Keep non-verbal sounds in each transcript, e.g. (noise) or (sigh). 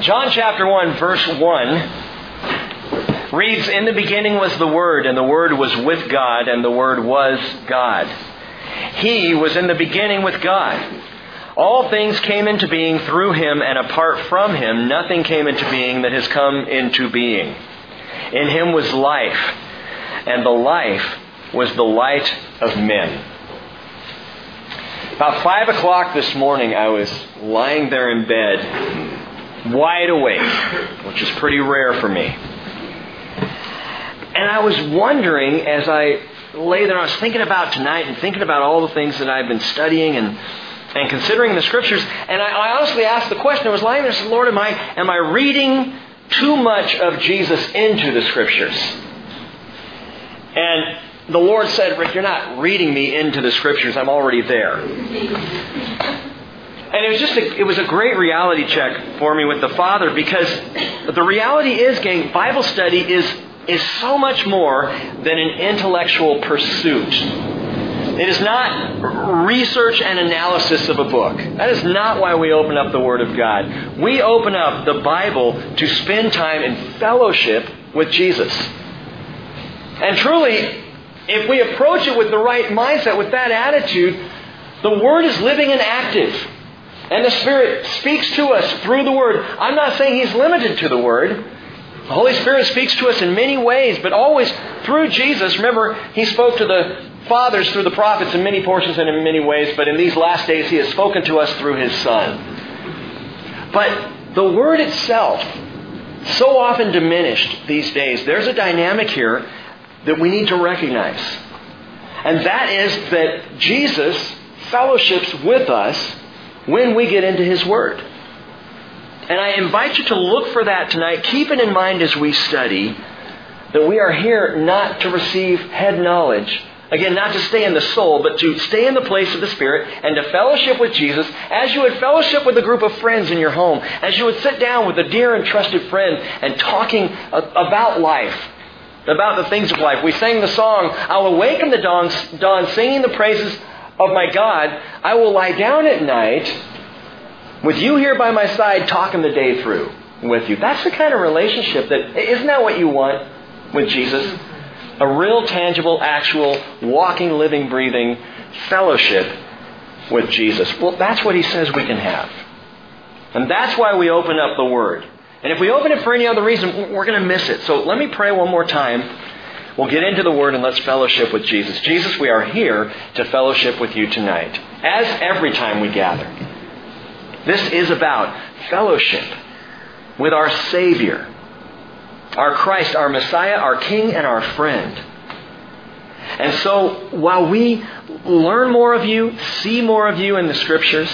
John chapter 1, verse 1 reads, In the beginning was the Word, and the Word was with God, and the Word was God. He was in the beginning with God. All things came into being through him, and apart from him, nothing came into being that has come into being. In him was life, and the life was the light of men. About five o'clock this morning, I was lying there in bed, wide awake, which is pretty rare for me. And I was wondering as I lay there, I was thinking about tonight and thinking about all the things that I've been studying and, and considering the scriptures. And I, I honestly asked the question. I was lying there and said, Lord, am I, am I reading too much of Jesus into the scriptures? And the Lord said, Rick, you're not reading me into the scriptures. I'm already there. And it was just a, it was a great reality check for me with the Father because the reality is, gang, Bible study is is so much more than an intellectual pursuit. It is not research and analysis of a book. That is not why we open up the Word of God. We open up the Bible to spend time in fellowship with Jesus. And truly, if we approach it with the right mindset, with that attitude, the Word is living and active. And the Spirit speaks to us through the Word. I'm not saying He's limited to the Word. The Holy Spirit speaks to us in many ways, but always through Jesus. Remember, He spoke to the fathers through the prophets in many portions and in many ways, but in these last days He has spoken to us through His Son. But the Word itself, so often diminished these days, there's a dynamic here that we need to recognize. And that is that Jesus fellowships with us when we get into His Word. And I invite you to look for that tonight. Keep it in mind as we study that we are here not to receive head knowledge. Again, not to stay in the soul, but to stay in the place of the Spirit and to fellowship with Jesus as you would fellowship with a group of friends in your home, as you would sit down with a dear and trusted friend and talking about life, about the things of life. We sang the song, I'll awaken the dawn, dawn singing the praises of my God. I will lie down at night with you here by my side, talking the day through with you. That's the kind of relationship that, isn't that what you want with Jesus? A real, tangible, actual, walking, living, breathing fellowship with Jesus. Well, that's what he says we can have. And that's why we open up the Word. And if we open it for any other reason, we're going to miss it. So let me pray one more time. We'll get into the Word and let's fellowship with Jesus. Jesus, we are here to fellowship with you tonight, as every time we gather. This is about fellowship with our Savior, our Christ, our Messiah, our King, and our friend. And so, while we learn more of you, see more of you in the Scriptures,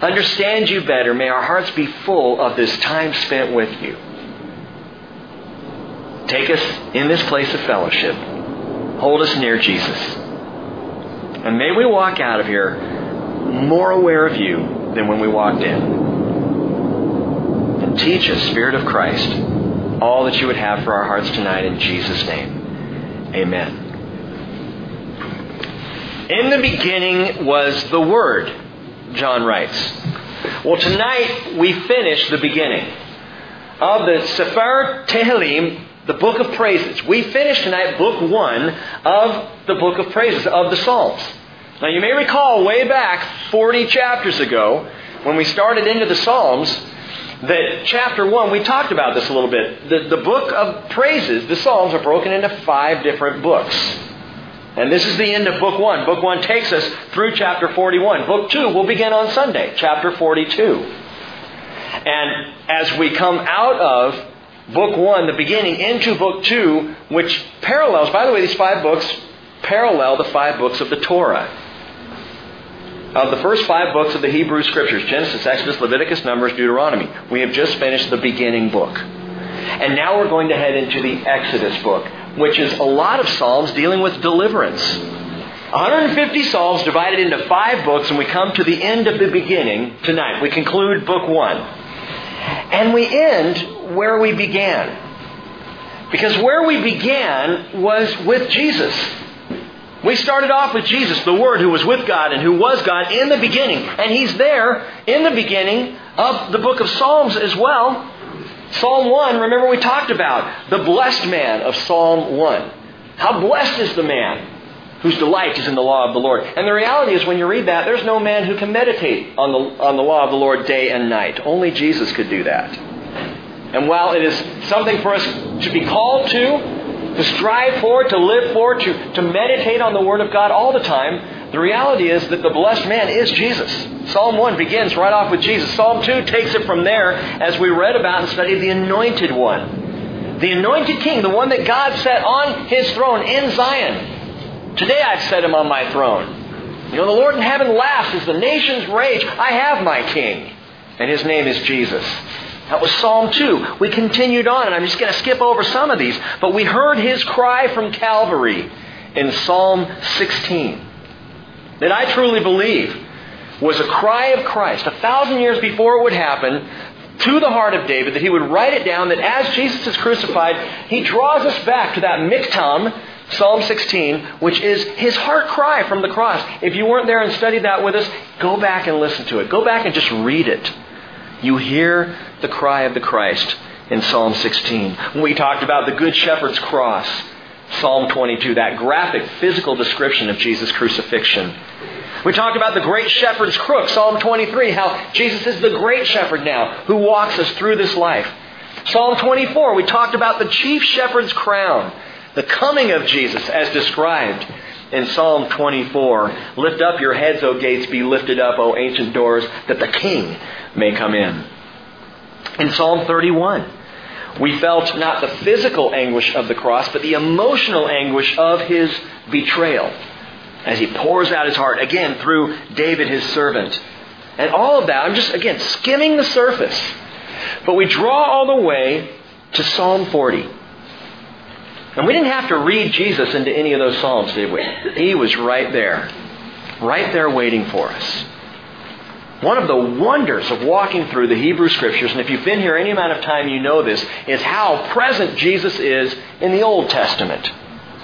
understand you better, may our hearts be full of this time spent with you. Take us in this place of fellowship. Hold us near Jesus. And may we walk out of here more aware of you than when we walked in. And teach us, Spirit of Christ, all that you would have for our hearts tonight in Jesus' name. Amen. In the beginning was the Word, John writes. Well, tonight we finish the beginning of the Sefer Tehillim, the book of praises. We finish tonight book one of the book of praises, of the Psalms. Now, you may recall way back 40 chapters ago when we started into the Psalms that chapter 1, we talked about this a little bit. The, the book of praises, the Psalms, are broken into five different books. And this is the end of Book 1. Book 1 takes us through chapter 41. Book 2 will begin on Sunday, chapter 42. And as we come out of Book 1, the beginning, into Book 2, which parallels, by the way, these five books parallel the five books of the Torah of the first five books of the Hebrew Scriptures Genesis, Exodus, Leviticus, Numbers, Deuteronomy. We have just finished the beginning book. And now we're going to head into the Exodus book, which is a lot of Psalms dealing with deliverance. 150 Psalms divided into five books, and we come to the end of the beginning tonight. We conclude book one. And we end where we began. Because where we began was with Jesus. We started off with Jesus, the Word who was with God and who was God in the beginning. And He's there in the beginning of the book of Psalms as well. Psalm 1, remember we talked about the blessed man of Psalm 1. How blessed is the man whose delight is in the law of the Lord. And the reality is, when you read that, there's no man who can meditate on the, on the law of the Lord day and night. Only Jesus could do that. And while it is something for us to be called to, to strive for, to live for, to, to meditate on the Word of God all the time, the reality is that the blessed man is Jesus. Psalm 1 begins right off with Jesus. Psalm 2 takes it from there as we read about and studied the anointed one. The anointed king, the one that God set on his throne in Zion. Today I've set him on my throne. You know, the Lord in heaven laughs as the nations rage. I have my king, and his name is Jesus. That was Psalm 2. We continued on, and I'm just going to skip over some of these, but we heard his cry from Calvary in Psalm 16. That I truly believe was a cry of Christ a thousand years before it would happen to the heart of David, that he would write it down, that as Jesus is crucified, he draws us back to that miktam, Psalm 16, which is his heart cry from the cross. If you weren't there and studied that with us, go back and listen to it. Go back and just read it. You hear the cry of the Christ in Psalm 16. We talked about the Good Shepherd's cross, Psalm 22, that graphic physical description of Jesus' crucifixion. We talked about the great shepherd's crook, Psalm 23, how Jesus is the great shepherd now who walks us through this life. Psalm 24, we talked about the chief shepherd's crown, the coming of Jesus as described in Psalm 24. Lift up your heads, O gates, be lifted up, O ancient doors, that the King may come in. In Psalm 31, we felt not the physical anguish of the cross, but the emotional anguish of his betrayal as he pours out his heart, again, through David, his servant. And all of that, I'm just, again, skimming the surface. But we draw all the way to Psalm 40. And we didn't have to read Jesus into any of those Psalms, did we? He was right there. Right there waiting for us. One of the wonders of walking through the Hebrew Scriptures, and if you've been here any amount of time, you know this, is how present Jesus is in the Old Testament,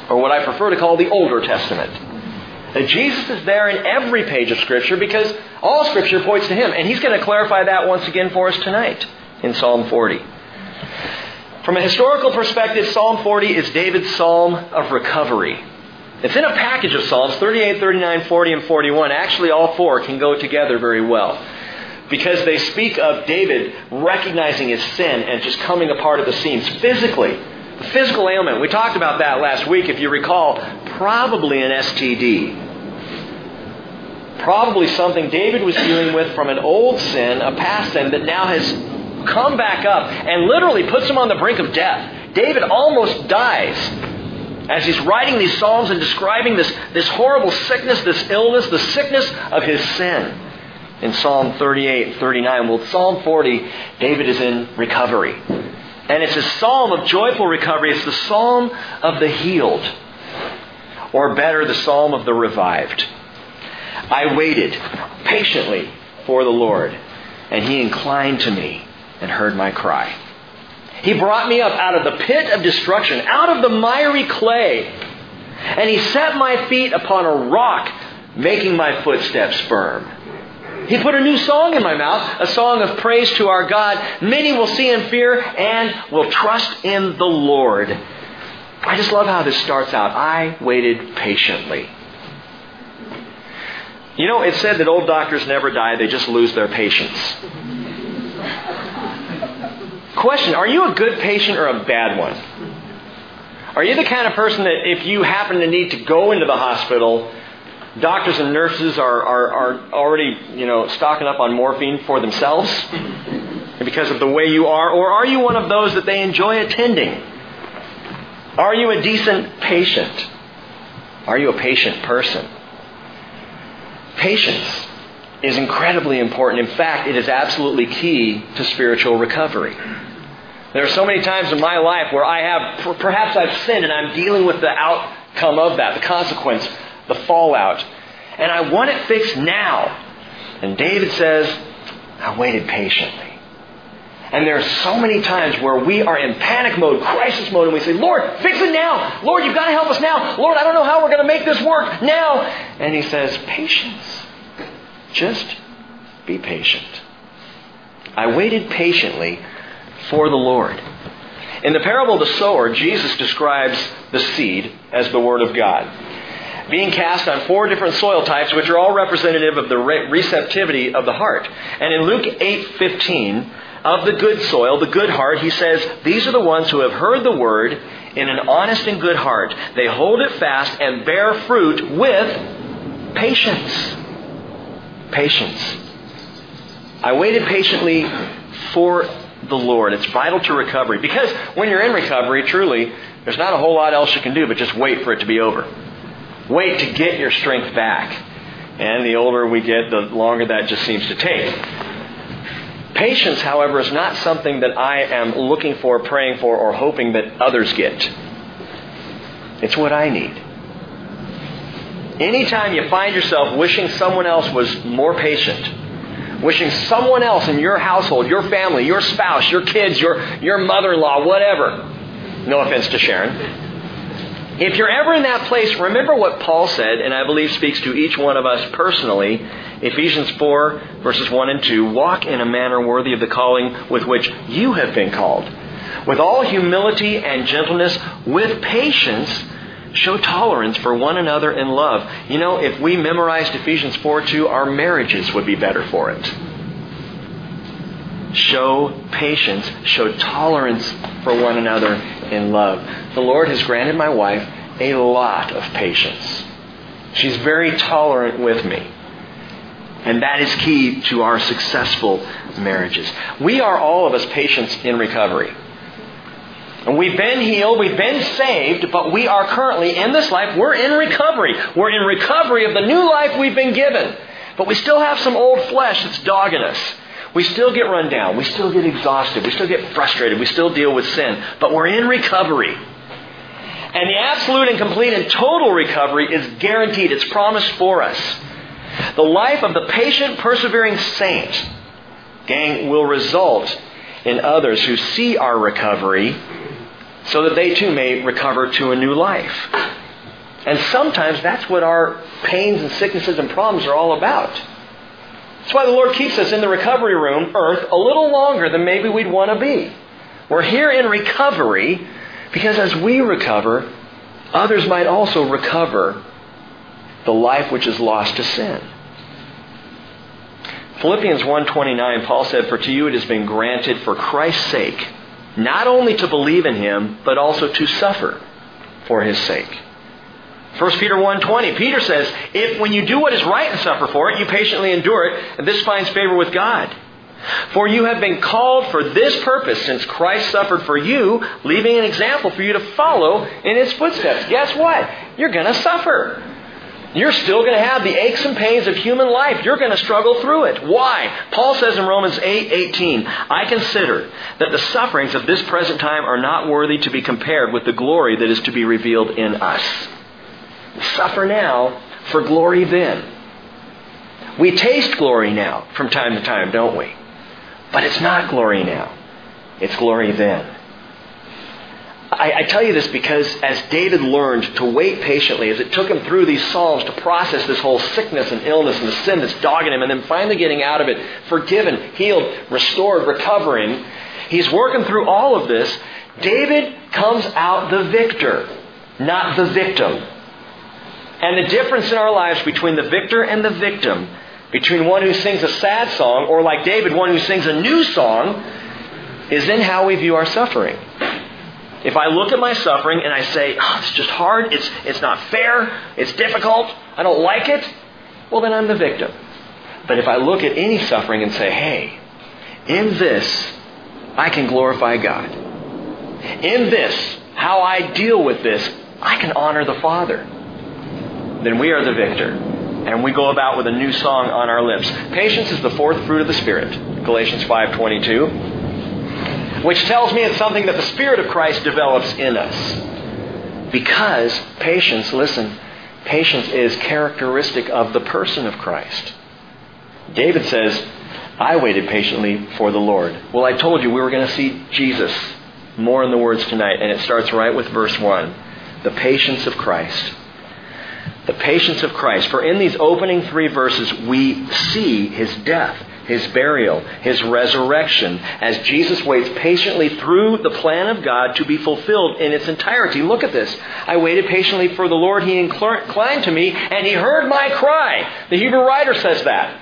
or what I prefer to call the Older Testament. That Jesus is there in every page of Scripture because all Scripture points to Him. And He's going to clarify that once again for us tonight in Psalm 40. From a historical perspective, Psalm 40 is David's psalm of recovery. It's in a package of Psalms 38, 39, 40, and 41. Actually, all four can go together very well because they speak of David recognizing his sin and just coming apart at the seams physically. The physical ailment, we talked about that last week, if you recall, probably an STD. Probably something David was dealing with from an old sin, a past sin that now has come back up and literally puts him on the brink of death. David almost dies as he's writing these Psalms and describing this, this horrible sickness, this illness, the sickness of his sin in Psalm 38 and 39. Well, Psalm 40, David is in recovery. And it's a psalm of joyful recovery. It's the psalm of the healed. Or better, the psalm of the revived. I waited patiently for the Lord, and he inclined to me and heard my cry. He brought me up out of the pit of destruction, out of the miry clay, and he set my feet upon a rock, making my footsteps firm. He put a new song in my mouth, a song of praise to our God. Many will see and fear and will trust in the Lord. I just love how this starts out. I waited patiently. You know, it's said that old doctors never die, they just lose their patience. Question Are you a good patient or a bad one? Are you the kind of person that if you happen to need to go into the hospital, doctors and nurses are, are, are already, you know, stocking up on morphine for themselves (laughs) because of the way you are? Or are you one of those that they enjoy attending? Are you a decent patient? Are you a patient person? Patience is incredibly important. In fact, it is absolutely key to spiritual recovery. There are so many times in my life where I have, perhaps I've sinned and I'm dealing with the outcome of that, the consequence the fallout. And I want it fixed now. And David says, I waited patiently. And there are so many times where we are in panic mode, crisis mode, and we say, Lord, fix it now. Lord, you've got to help us now. Lord, I don't know how we're going to make this work now. And he says, patience. Just be patient. I waited patiently for the Lord. In the parable of the sower, Jesus describes the seed as the Word of God. Being cast on four different soil types, which are all representative of the receptivity of the heart. And in Luke 8:15, of the good soil, the good heart, he says, these are the ones who have heard the word in an honest and good heart. They hold it fast and bear fruit with patience. Patience. I waited patiently for the Lord. It's vital to recovery. Because when you're in recovery, truly, there's not a whole lot else you can do but just wait for it to be over. Wait to get your strength back. And the older we get, the longer that just seems to take. Patience, however, is not something that I am looking for, praying for, or hoping that others get. It's what I need. Anytime you find yourself wishing someone else was more patient, wishing someone else in your household, your family, your spouse, your kids, your, your mother in law, whatever, no offense to Sharon, if you're ever in that place, remember what Paul said, and I believe speaks to each one of us personally. Ephesians 4, verses 1 and 2 Walk in a manner worthy of the calling with which you have been called. With all humility and gentleness, with patience, show tolerance for one another in love. You know, if we memorized Ephesians 4 2, our marriages would be better for it. Show patience, show tolerance for one another in love. The Lord has granted my wife a lot of patience. She's very tolerant with me. And that is key to our successful marriages. We are all of us patients in recovery. And we've been healed, we've been saved, but we are currently in this life, we're in recovery. We're in recovery of the new life we've been given. But we still have some old flesh that's dogging us. We still get run down. We still get exhausted. We still get frustrated. We still deal with sin. But we're in recovery. And the absolute and complete and total recovery is guaranteed. It's promised for us. The life of the patient, persevering saint, gang, will result in others who see our recovery so that they too may recover to a new life. And sometimes that's what our pains and sicknesses and problems are all about. That's why the Lord keeps us in the recovery room, earth, a little longer than maybe we'd want to be. We're here in recovery because as we recover, others might also recover the life which is lost to sin. Philippians 1:29 Paul said for to you it has been granted for Christ's sake not only to believe in him but also to suffer for his sake. 1 Peter 1:20 Peter says if when you do what is right and suffer for it you patiently endure it and this finds favor with God. For you have been called for this purpose, since Christ suffered for you, leaving an example for you to follow in his footsteps. Guess what? You're going to suffer. You're still going to have the aches and pains of human life. You're going to struggle through it. Why? Paul says in Romans 8 18, I consider that the sufferings of this present time are not worthy to be compared with the glory that is to be revealed in us. Suffer now for glory then. We taste glory now from time to time, don't we? But it's not glory now. It's glory then. I, I, tell you this because as David learned to wait patiently, as it took him through these Psalms to process this whole sickness and illness and the sin that's dogging him, and then finally getting out of it, forgiven, healed, restored, recovering, he's working through all of this. David comes out the victor, not the victim. And the difference in our lives between the victor and the victim between one who sings a sad song or, like David, one who sings a new song is in how we view our suffering. If I look at my suffering and I say, oh, it's just hard, it's, it's not fair, it's difficult, I don't like it, well, then I'm the victim. But if I look at any suffering and say, hey, in this, I can glorify God. In this, how I deal with this, I can honor the Father. Then we are the victor and we go about with a new song on our lips. Patience is the fourth fruit of the Spirit, Galatians 5.22, which tells me it's something that the Spirit of Christ develops in us. Because patience, listen, patience is characteristic of the person of Christ. David says, I waited patiently for the Lord. Well, I told you we were going to see Jesus more in the words tonight, and it starts right with verse 1. The patience of Christ the patience of Christ. For in these opening three verses, we see his death. His burial, his resurrection, as Jesus waits patiently through the plan of God to be fulfilled in its entirety. Look at this. I waited patiently for the Lord. He inclined to me, and he heard my cry. The Hebrew writer says that.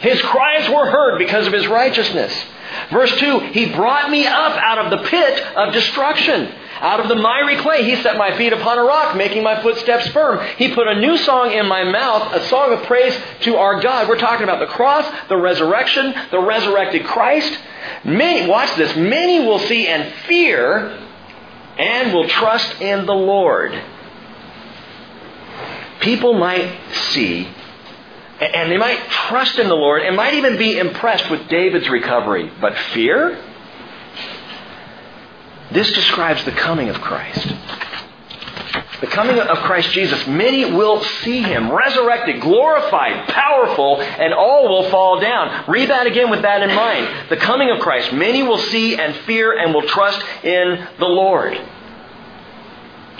His cries were heard because of his righteousness. Verse 2 He brought me up out of the pit of destruction. Out of the miry clay, he set my feet upon a rock, making my footsteps firm. He put a new song in my mouth, a song of praise to our God. We're talking about the cross, the resurrection, the resurrected Christ. Many, watch this, many will see and fear and will trust in the Lord. People might see and they might trust in the Lord and might even be impressed with David's recovery. But fear? This describes the coming of Christ. The coming of Christ Jesus. Many will see him resurrected, glorified, powerful, and all will fall down. Read that again with that in mind. The coming of Christ. Many will see and fear and will trust in the Lord.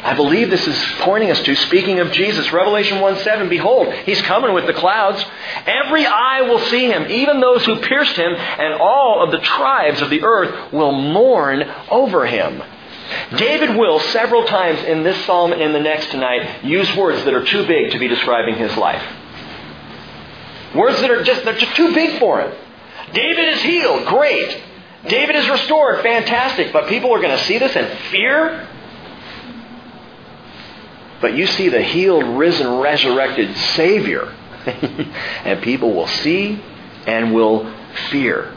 I believe this is pointing us to, speaking of Jesus, Revelation 1 7, behold, he's coming with the clouds. Every eye will see him, even those who pierced him, and all of the tribes of the earth will mourn over him. David will, several times in this psalm and in the next tonight, use words that are too big to be describing his life. Words that are just, they're just too big for him. David is healed, great. David is restored, fantastic. But people are going to see this and fear but you see the healed, risen, resurrected Savior. (laughs) and people will see and will fear.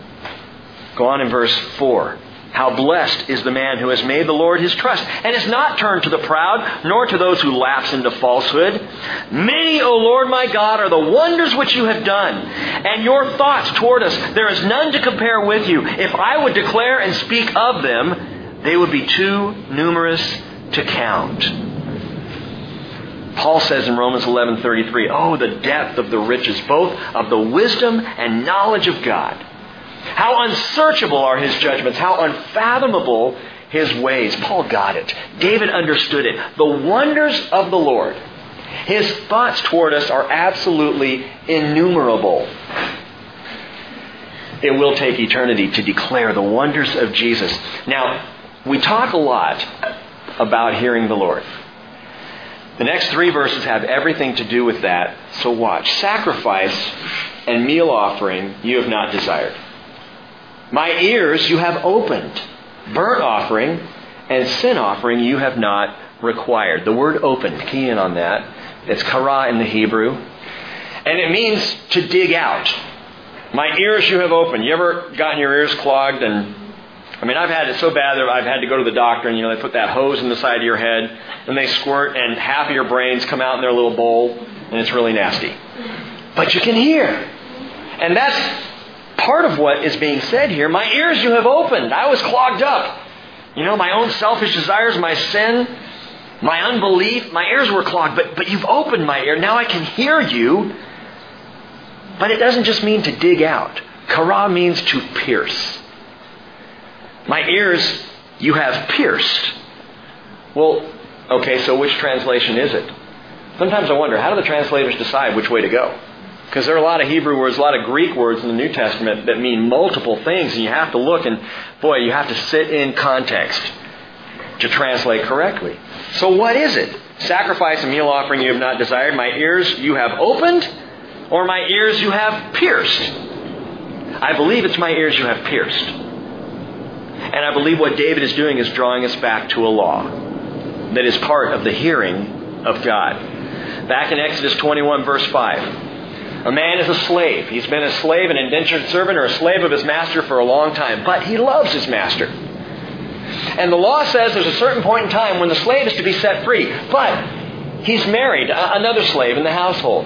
Go on in verse 4. How blessed is the man who has made the Lord his trust and has not turned to the proud, nor to those who lapse into falsehood. Many, O Lord my God, are the wonders which you have done, and your thoughts toward us. There is none to compare with you. If I would declare and speak of them, they would be too numerous to count. Paul says in Romans 11:33, "Oh, the depth of the riches both of the wisdom and knowledge of God. How unsearchable are his judgments, how unfathomable his ways." Paul got it. David understood it. The wonders of the Lord. His thoughts toward us are absolutely innumerable. It will take eternity to declare the wonders of Jesus. Now, we talk a lot about hearing the Lord. The next three verses have everything to do with that, so watch. Sacrifice and meal offering you have not desired. My ears you have opened. Burnt offering and sin offering you have not required. The word opened, key in on that. It's kara in the Hebrew. And it means to dig out. My ears you have opened. You ever gotten your ears clogged and mean, I've had it so bad that I've had to go to the doctor, and you know, they put that hose in the side of your head, and they squirt, and half of your brains come out in their little bowl, and it's really nasty. But you can hear, and that's part of what is being said here. My ears you have opened. I was clogged up. You know, my own selfish desires, my sin, my unbelief, my ears were clogged, but, but you've opened my ear. Now I can hear you. But it doesn't just mean to dig out. Kara means to pierce. My ears you have pierced. Well, okay, so which translation is it? Sometimes I wonder, how do the translators decide which way to go? Because there are a lot of Hebrew words, a lot of Greek words in the New Testament that mean multiple things, and you have to look and, boy, you have to sit in context to translate correctly. So what is it? Sacrifice and meal offering you have not desired. My ears you have opened, or my ears you have pierced? I believe it's my ears you have pierced. And I believe what David is doing is drawing us back to a law that is part of the hearing of God. Back in Exodus 21, verse 5. A man is a slave. He's been a slave, an indentured servant, or a slave of his master for a long time, but he loves his master. And the law says there's a certain point in time when the slave is to be set free, but he's married another slave in the household.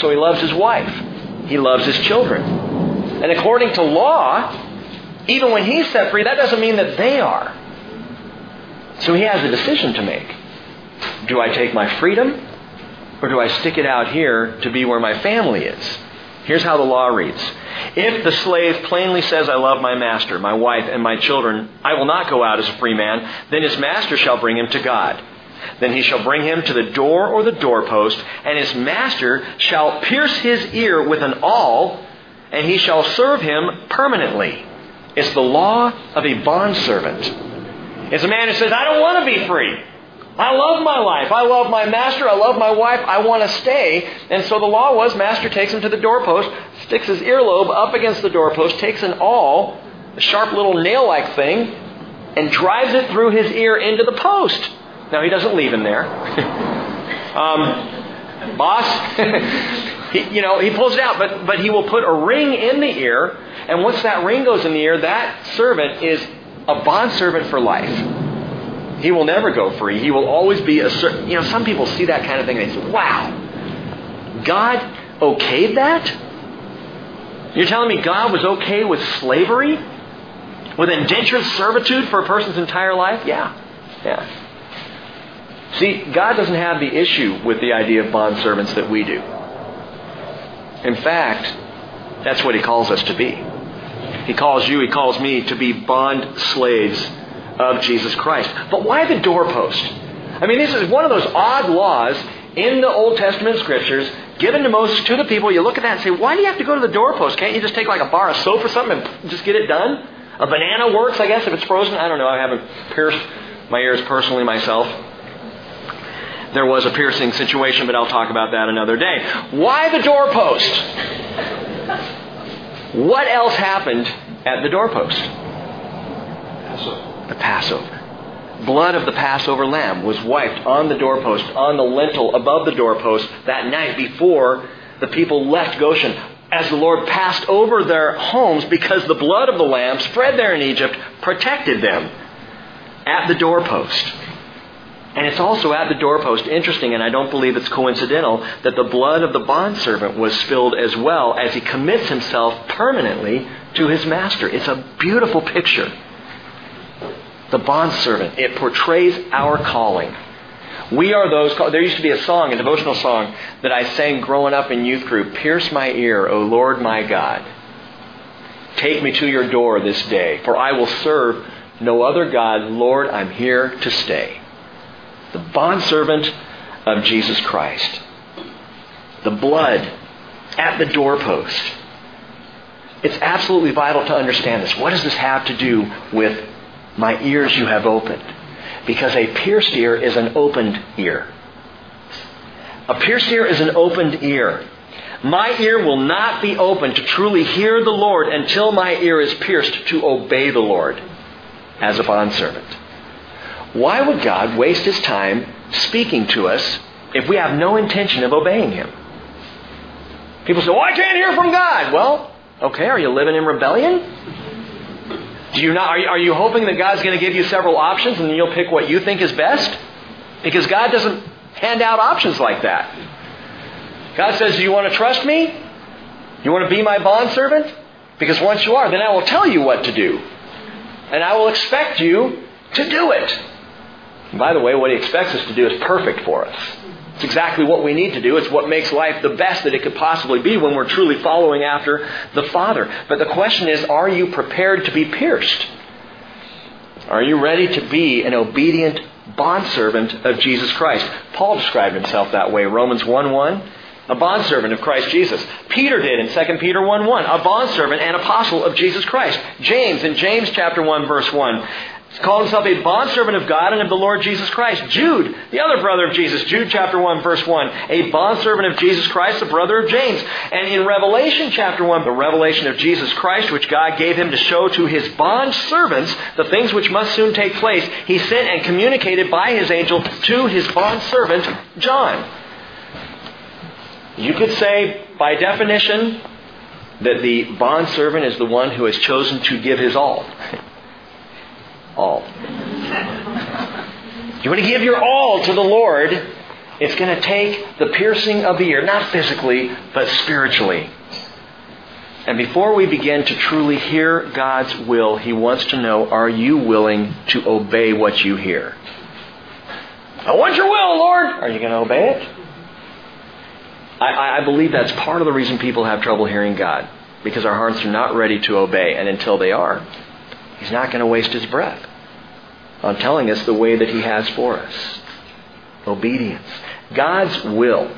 So he loves his wife. He loves his children. And according to law, even when he's set free, that doesn't mean that they are. So he has a decision to make. Do I take my freedom or do I stick it out here to be where my family is? Here's how the law reads. If the slave plainly says, I love my master, my wife, and my children, I will not go out as a free man, then his master shall bring him to God. Then he shall bring him to the door or the doorpost, and his master shall pierce his ear with an awl and he shall serve him permanently. It's the law of a bondservant. It's a man who says, I don't want to be free. I love my life. I love my master. I love my wife. I want to stay. And so the law was master takes him to the doorpost, sticks his earlobe up against the doorpost, takes an awl, a sharp little nail like thing, and drives it through his ear into the post. Now, he doesn't leave him there. (laughs) um, boss, (laughs) he, you know, he pulls it out, but, but he will put a ring in the ear, and once that ring goes in the ear, that servant is a bondservant for life. He will never go free. He will always be a certain. You know, some people see that kind of thing and they say, wow, God okayed that? You're telling me God was okay with slavery? With indentured servitude for a person's entire life? Yeah. Yeah. See, God doesn't have the issue with the idea of bondservants that we do. In fact, that's what He calls us to be. He calls you, He calls me to be bond slaves of Jesus Christ. But why the doorpost? I mean, this is one of those odd laws in the Old Testament scriptures given to Moses to the people. You look at that and say, why do you have to go to the doorpost? Can't you just take like a bar of soap or something and just get it done? A banana works, I guess, if it's frozen. I don't know. I haven't pierced my ears personally myself. There was a piercing situation, but I'll talk about that another day. Why the doorpost? What else happened at the doorpost? Passover. The Passover. Blood of the Passover lamb was wiped on the doorpost, on the lintel above the doorpost that night before the people left Goshen as the Lord passed over their homes because the blood of the lamb spread there in Egypt protected them at the doorpost. And it's also at the doorpost, interesting, and I don't believe it's coincidental, that the blood of the bondservant was spilled as well as he commits himself permanently to his master. It's a beautiful picture. The bondservant, it portrays our calling. We are those called. There used to be a song, a devotional song, that I sang growing up in youth group Pierce my ear, O Lord my God. Take me to your door this day, for I will serve no other God. Lord, I'm here to stay. The bondservant of Jesus Christ. The blood at the doorpost. It's absolutely vital to understand this. What does this have to do with my ears you have opened? Because a pierced ear is an opened ear. A pierced ear is an opened ear. My ear will not be open to truly hear the Lord until my ear is pierced to obey the Lord as a bondservant. Why would God waste his time speaking to us if we have no intention of obeying him? People say, well, I can't hear from God. Well, okay, are you living in rebellion? Do you not, are, you, are you hoping that God's going to give you several options and you'll pick what you think is best? Because God doesn't hand out options like that. God says, Do you want to trust me? You want to be my bondservant? Because once you are, then I will tell you what to do. And I will expect you to do it. By the way, what He expects us to do is perfect for us. It's exactly what we need to do. It's what makes life the best that it could possibly be when we're truly following after the Father. But the question is, are you prepared to be pierced? Are you ready to be an obedient bondservant of Jesus Christ? Paul described himself that way. Romans 1 1. A bondservant of Christ Jesus. Peter did in 2 Peter 1 1. A bondservant and apostle of Jesus Christ. James in James chapter 1 verse 1 called himself a bondservant of God and of the Lord Jesus Christ. Jude, the other brother of Jesus, Jude chapter 1, verse 1, a bondservant of Jesus Christ, the brother of James. And in Revelation chapter 1, the revelation of Jesus Christ, which God gave him to show to his bond servants the things which must soon take place, he sent and communicated by his angel to his bond servant, John. You could say, by definition, that the bondservant is the one who has chosen to give his all (laughs) all. You want to give your all to the Lord, it's going to take the piercing of the ear, not physically, but spiritually. And before we begin to truly hear God's will, He wants to know are you willing to obey what you hear? I want your will, Lord. Are you going to obey it? I, I believe that's part of the reason people have trouble hearing God, because our hearts are not ready to obey, and until they are, He's not going to waste His breath on telling us the way that He has for us. Obedience. God's will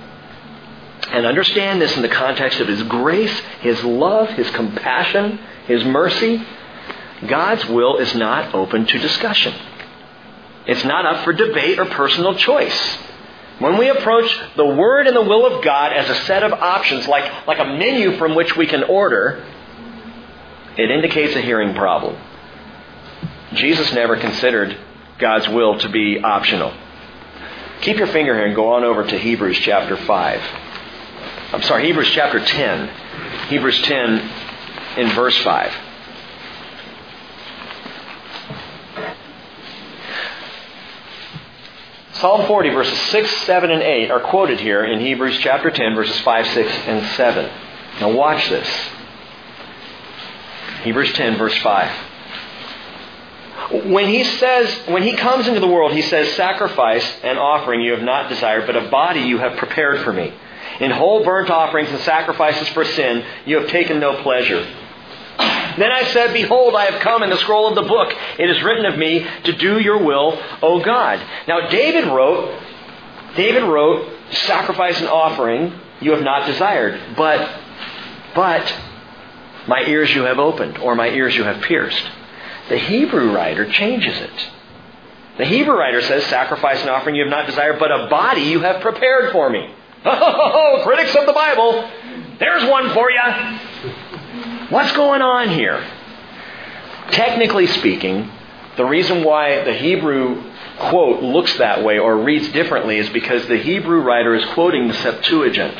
And understand this in the context of His grace, His love, His compassion, His mercy. God's will is not open to discussion. It's not up for debate or personal choice. When we approach the Word and the will of God as a set of options, like, like a menu from which we can order, it indicates a hearing problem. Jesus never considered God's will to be optional. Keep your finger here and go on over to Hebrews chapter 5. I'm sorry, Hebrews chapter 10. Hebrews 10 in verse 5. Psalm 40, verses 6, 7, and 8 are quoted here in Hebrews chapter 10, verses 5, 6, and 7. Now watch this. Hebrews 10, verse 5. When he says, when he comes into the world, he says, Sacrifice and offering you have not desired, but a body you have prepared for me. In whole burnt offerings and sacrifices for sin, you have taken no pleasure. Then I said, Behold, I have come in the scroll of the book. It is written of me to do your will, O God. Now David wrote, David wrote, sacrifice and offering you have not desired, but, but, my ears you have opened, or my ears you have pierced. The Hebrew writer changes it. The Hebrew writer says, sacrifice and offering you have not desired, but a body you have prepared for me. (laughs) Oh, critics of the Bible, there's one for you. What's going on here? Technically speaking, the reason why the Hebrew quote looks that way or reads differently is because the Hebrew writer is quoting the Septuagint.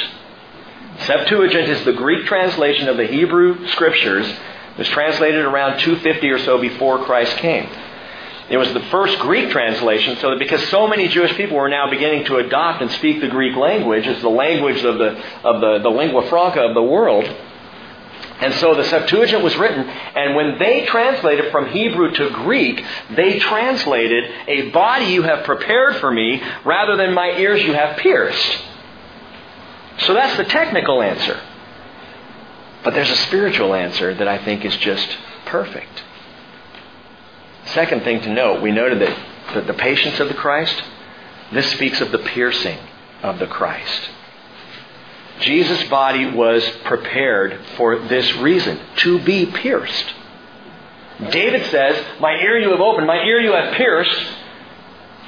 Septuagint is the Greek translation of the Hebrew scriptures. It was translated around 250 or so before Christ came. It was the first Greek translation, so that because so many Jewish people were now beginning to adopt and speak the Greek language as the language of the, of the, the lingua franca of the world, and so the Septuagint was written, and when they translated from Hebrew to Greek, they translated, A body you have prepared for me, rather than my ears you have pierced. So that's the technical answer. But there's a spiritual answer that I think is just perfect. Second thing to note, we noted that, that the patience of the Christ, this speaks of the piercing of the Christ. Jesus' body was prepared for this reason to be pierced. David says, My ear you have opened, my ear you have pierced.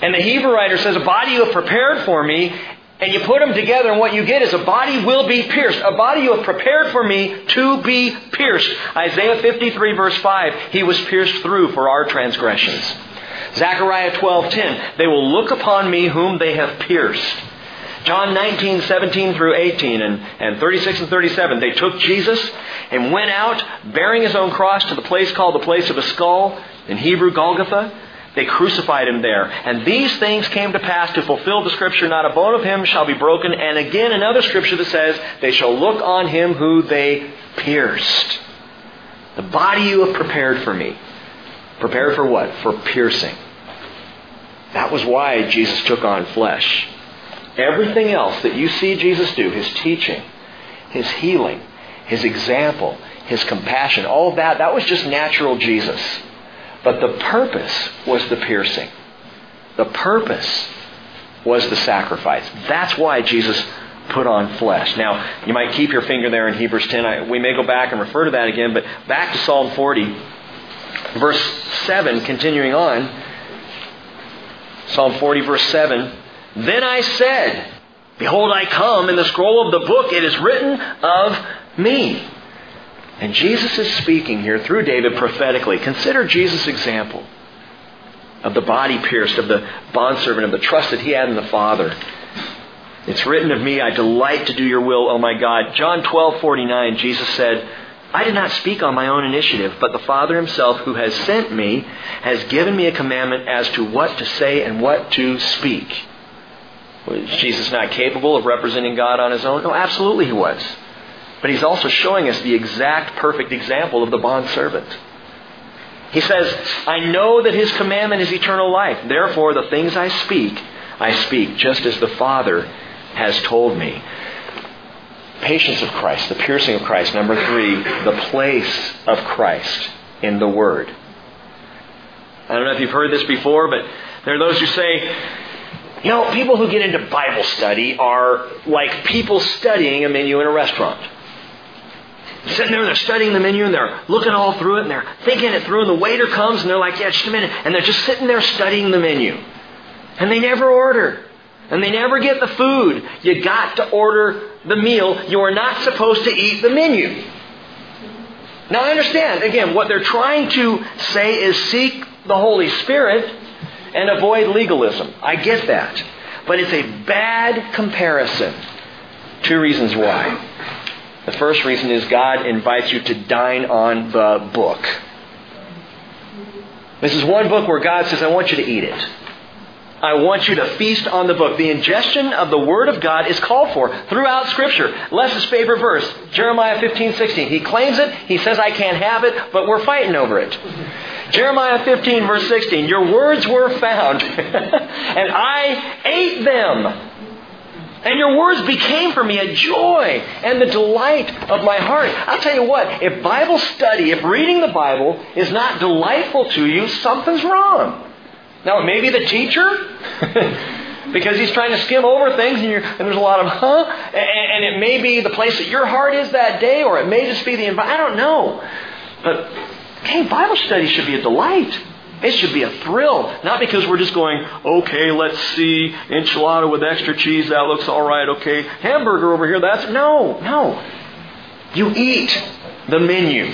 And the Hebrew writer says, A body you have prepared for me. And you put them together, and what you get is a body will be pierced. A body you have prepared for me to be pierced. Isaiah 53, verse 5, He was pierced through for our transgressions. Zechariah 12:10, They will look upon me whom they have pierced. John 19, 17 through 18 and, and 36 and 37. They took Jesus and went out bearing his own cross to the place called the place of a skull, in Hebrew Golgotha. They crucified him there. And these things came to pass to fulfill the scripture, not a bone of him shall be broken. And again, another scripture that says, they shall look on him who they pierced. The body you have prepared for me. Prepared for what? For piercing. That was why Jesus took on flesh. Everything else that you see Jesus do, his teaching, his healing, his example, his compassion, all of that, that was just natural Jesus. But the purpose was the piercing. The purpose was the sacrifice. That's why Jesus put on flesh. Now, you might keep your finger there in Hebrews 10. I, we may go back and refer to that again, but back to Psalm 40, verse 7, continuing on. Psalm 40, verse 7. Then I said, Behold, I come, in the scroll of the book it is written of me. And Jesus is speaking here through David prophetically. Consider Jesus' example of the body pierced, of the bondservant, of the trust that he had in the Father. It's written of me, I delight to do your will, O my God. John 12, 49, Jesus said, I did not speak on my own initiative, but the Father himself who has sent me has given me a commandment as to what to say and what to speak. Was Jesus not capable of representing God on his own? No, absolutely he was. But he's also showing us the exact perfect example of the bondservant. He says, I know that his commandment is eternal life. Therefore, the things I speak, I speak just as the Father has told me. Patience of Christ, the piercing of Christ. Number three, the place of Christ in the Word. I don't know if you've heard this before, but there are those who say, You know, people who get into Bible study are like people studying a menu in a restaurant. Sitting there, and they're studying the menu and they're looking all through it and they're thinking it through and the waiter comes and they're like, yeah, just a minute. And they're just sitting there studying the menu. And they never order. And they never get the food. You got to order the meal. You are not supposed to eat the menu. Now I understand, again, what they're trying to say is seek the Holy Spirit and avoid legalism. I get that. But it's a bad comparison. Two reasons why. The first reason is God invites you to dine on the book. This is one book where God says, I want you to eat it. I want you to feast on the book. The ingestion of the Word of God is called for throughout Scripture. Les's favorite verse, Jeremiah 15, 16. He claims it. He says, I can't have it, but we're fighting over it. Jeremiah 15, verse 16. Your words were found, (laughs) and I ate them. And your words became for me a joy and the delight of my heart. I'll tell you what, if Bible study, if reading the Bible is not delightful to you, something's wrong. Now, it may be the teacher, (laughs) because he's trying to skim over things and, and, there's a lot of huh, and, and, it may be the place that your heart is that day, or it may just be the environment. I don't know. But, hey, Bible study should be a delight. It should be a thrill, not because we're just going, okay, let's see, enchilada with extra cheese, that looks all right, okay, hamburger over here, that's, no, no. You eat the menu.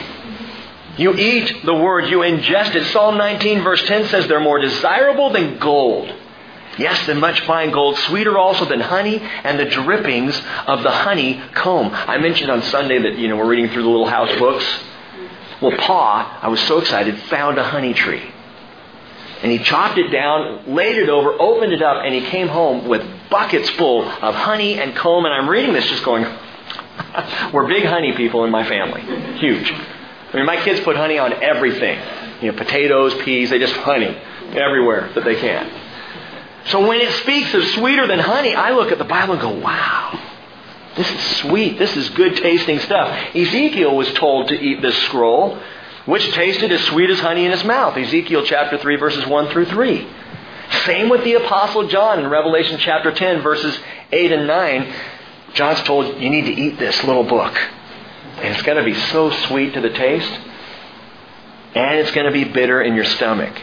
You eat the word, you ingest it. Psalm 19 verse 10 says they're more desirable than gold. Yes, than much fine gold, sweeter also than honey and the drippings of the honey comb. I mentioned on Sunday that, you know, we're reading through the little house books. Well, Pa, I was so excited, found a honey tree. And he chopped it down, laid it over, opened it up, and he came home with buckets full of honey and comb. And I'm reading this just going, (laughs) we're big honey people in my family. Huge. I mean, my kids put honey on everything. You know, potatoes, peas, they just honey everywhere that they can. So when it speaks of sweeter than honey, I look at the Bible and go, wow, this is sweet. This is good tasting stuff. Ezekiel was told to eat this scroll which tasted as sweet as honey in his mouth. Ezekiel chapter 3, verses 1 through 3. Same with the Apostle John in Revelation chapter 10, verses 8 and 9. John's told, you need to eat this little book. And it's going to be so sweet to the taste, and it's going to be bitter in your stomach.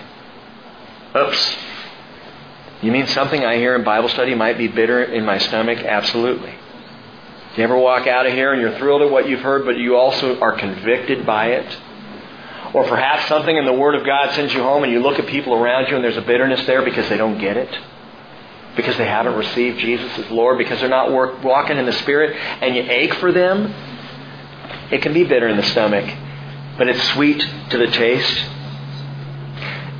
Oops. You mean something I hear in Bible study might be bitter in my stomach? Absolutely. You ever walk out of here and you're thrilled at what you've heard, but you also are convicted by it? Or perhaps something in the Word of God sends you home and you look at people around you and there's a bitterness there because they don't get it. Because they haven't received Jesus as Lord, because they're not work, walking in the Spirit, and you ache for them. It can be bitter in the stomach, but it's sweet to the taste.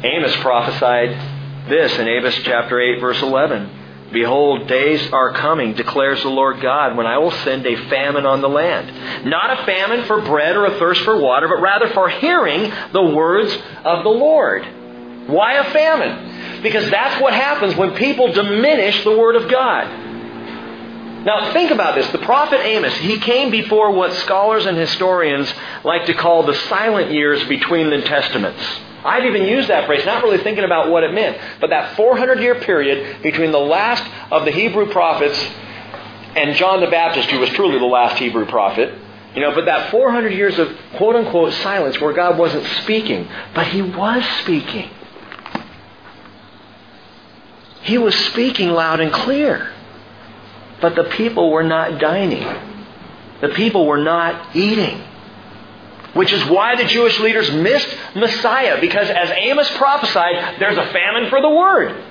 Amos prophesied this in Amos chapter 8, verse 11. Behold, days are coming, declares the Lord God, when I will send a famine on the land. Not a famine for bread or a thirst for water, but rather for hearing the words of the Lord. Why a famine? Because that's what happens when people diminish the Word of God. Now, think about this. The prophet Amos, he came before what scholars and historians like to call the silent years between the Testaments. I've even used that phrase, not really thinking about what it meant. But that 400 year period between the last of the Hebrew prophets and John the Baptist, who was truly the last Hebrew prophet, you know, but that 400 years of quote unquote silence where God wasn't speaking, but He was speaking. He was speaking loud and clear. But the people were not dining. The people were not eating. Which is why the Jewish leaders missed Messiah, because as Amos prophesied, there's a famine for the word.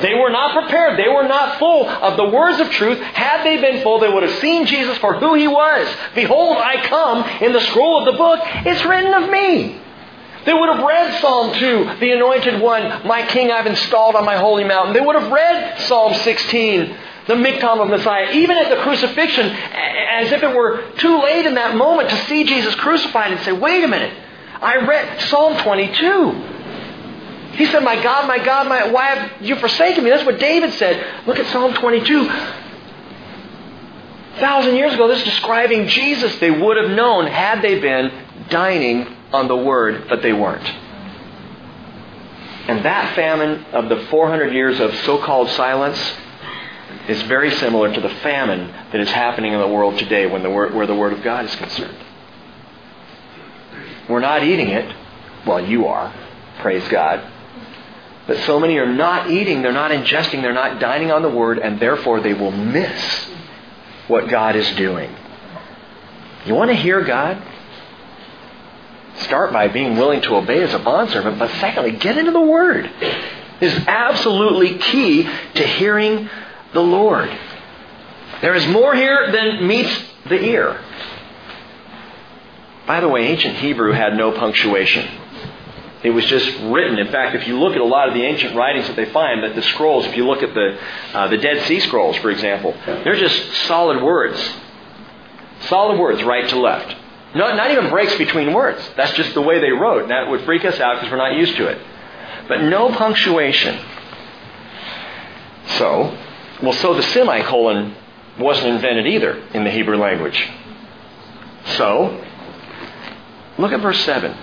They were not prepared. They were not full of the words of truth. Had they been full, they would have seen Jesus for who he was. Behold, I come in the scroll of the book. It's written of me. They would have read Psalm 2, the anointed one, my king I've installed on my holy mountain. They would have read Psalm 16, the miktam of Messiah, even at the crucifixion, as if it were too late in that moment to see Jesus crucified and say, wait a minute, I read Psalm 22. He said, My God, my God, my, why have you forsaken me? That's what David said. Look at Psalm 22. A thousand years ago, this is describing Jesus. They would have known had they been dining on the Word, but they weren't. And that famine of the 400 years of so-called silence is very similar to the famine that is happening in the world today when the word, where the Word of God is concerned. We're not eating it. Well, you are. Praise God. But so many are not eating, they're not ingesting, they're not dining on the Word, and therefore they will miss what God is doing. You want to hear God? Start by being willing to obey as a bondservant, but secondly, get into the Word. It is absolutely key to hearing the Lord. There is more here than meets the ear. By the way, ancient Hebrew had no punctuation. It was just written. In fact, if you look at a lot of the ancient writings that they find, that the scrolls, if you look at the, uh, the Dead Sea Scrolls, for example, they're just solid words. Solid words, right to left. No, not even breaks between words. That's just the way they wrote. And that would freak us out because we're not used to it. But no punctuation. So, well, so the semicolon wasn't invented either in the Hebrew language. So, look at verse 7.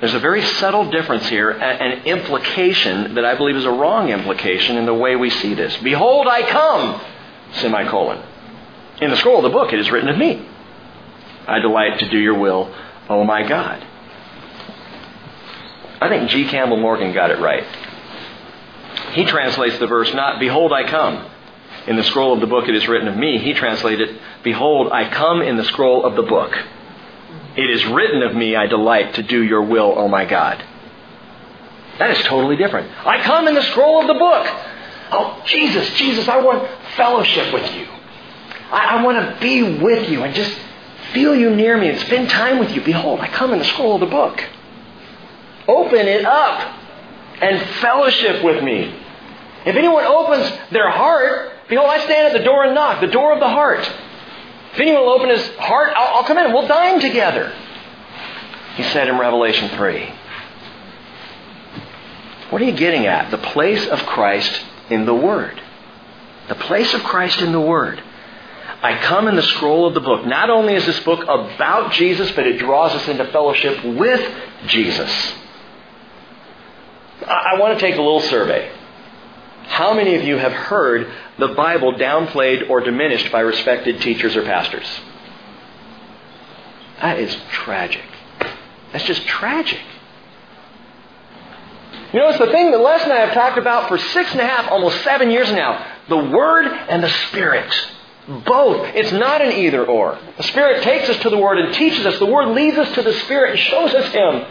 There's a very subtle difference here, an implication that I believe is a wrong implication in the way we see this. Behold, I come, semicolon. In the scroll of the book, it is written of me. I delight to do your will, O my God. I think G. Campbell Morgan got it right. He translates the verse not, Behold, I come. In the scroll of the book, it is written of me. He translated, Behold, I come in the scroll of the book. It is written of me, I delight to do your will, O my God. That is totally different. I come in the scroll of the book. Oh, Jesus, Jesus, I want fellowship with you. I, I want to be with you and just feel you near me and spend time with you. Behold, I come in the scroll of the book. Open it up and fellowship with me. If anyone opens their heart, behold, I stand at the door and knock, the door of the heart. If anyone will open his heart, I'll, I'll come in and we'll dine together. He said in Revelation 3. What are you getting at? The place of Christ in the Word. The place of Christ in the Word. I come in the scroll of the book. Not only is this book about Jesus, but it draws us into fellowship with Jesus. I want to take a little survey. How many of you have heard the Bible downplayed or diminished by respected teachers or pastors? That is tragic. That's just tragic. You know, it's the thing that Les and I have talked about for six and a half, almost seven years now. The Word and the Spirit. Both. It's not an either or. The Spirit takes us to the Word and teaches us. The Word leads us to the Spirit and shows us Him.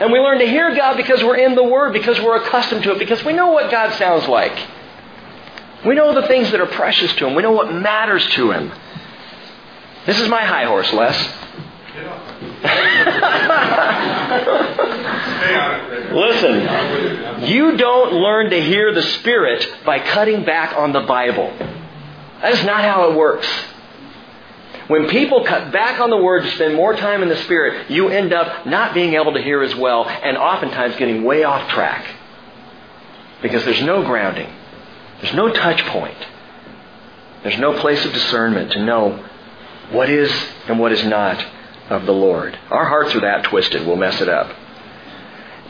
And we learn to hear God because we're in the Word, because we're accustomed to it, because we know what God sounds like. We know the things that are precious to Him. We know what matters to Him. This is my high horse, Les. (laughs) Listen, you don't learn to hear the Spirit by cutting back on the Bible. That is not how it works. When people cut back on the Word to spend more time in the Spirit, you end up not being able to hear as well and oftentimes getting way off track. Because there's no grounding. There's no touch point. There's no place of discernment to know what is and what is not of the Lord. Our hearts are that twisted, we'll mess it up.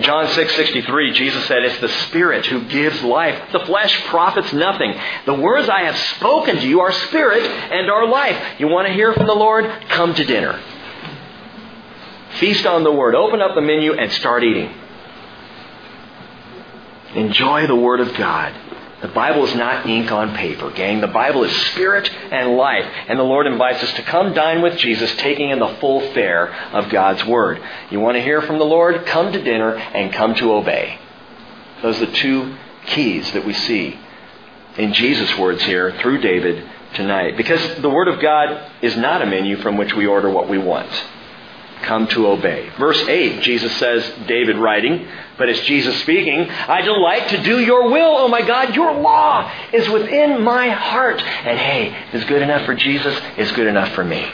John 6:63 Jesus said it's the spirit who gives life. The flesh profits nothing. The words I have spoken to you are spirit and are life. You want to hear from the Lord? Come to dinner. Feast on the word. Open up the menu and start eating. Enjoy the word of God. The Bible is not ink on paper, gang. The Bible is spirit and life. And the Lord invites us to come dine with Jesus, taking in the full fare of God's Word. You want to hear from the Lord? Come to dinner and come to obey. Those are the two keys that we see in Jesus' words here through David tonight. Because the Word of God is not a menu from which we order what we want come to obey. Verse 8, Jesus says, David writing, but it's Jesus speaking, I delight to do your will, oh my God. Your law is within my heart. And hey, is good enough for Jesus is good enough for me.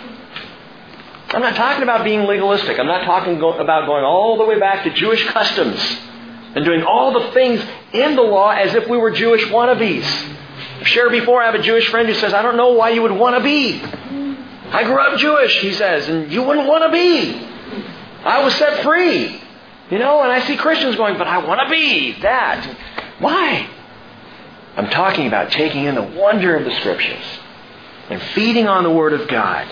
I'm not talking about being legalistic. I'm not talking about going all the way back to Jewish customs and doing all the things in the law as if we were Jewish wannabes. I've shared before, I have a Jewish friend who says, I don't know why you would want to be. I grew up Jewish, he says, and you wouldn't want to be. I was set free. You know, and I see Christians going, but I want to be that. Why? I'm talking about taking in the wonder of the Scriptures and feeding on the Word of God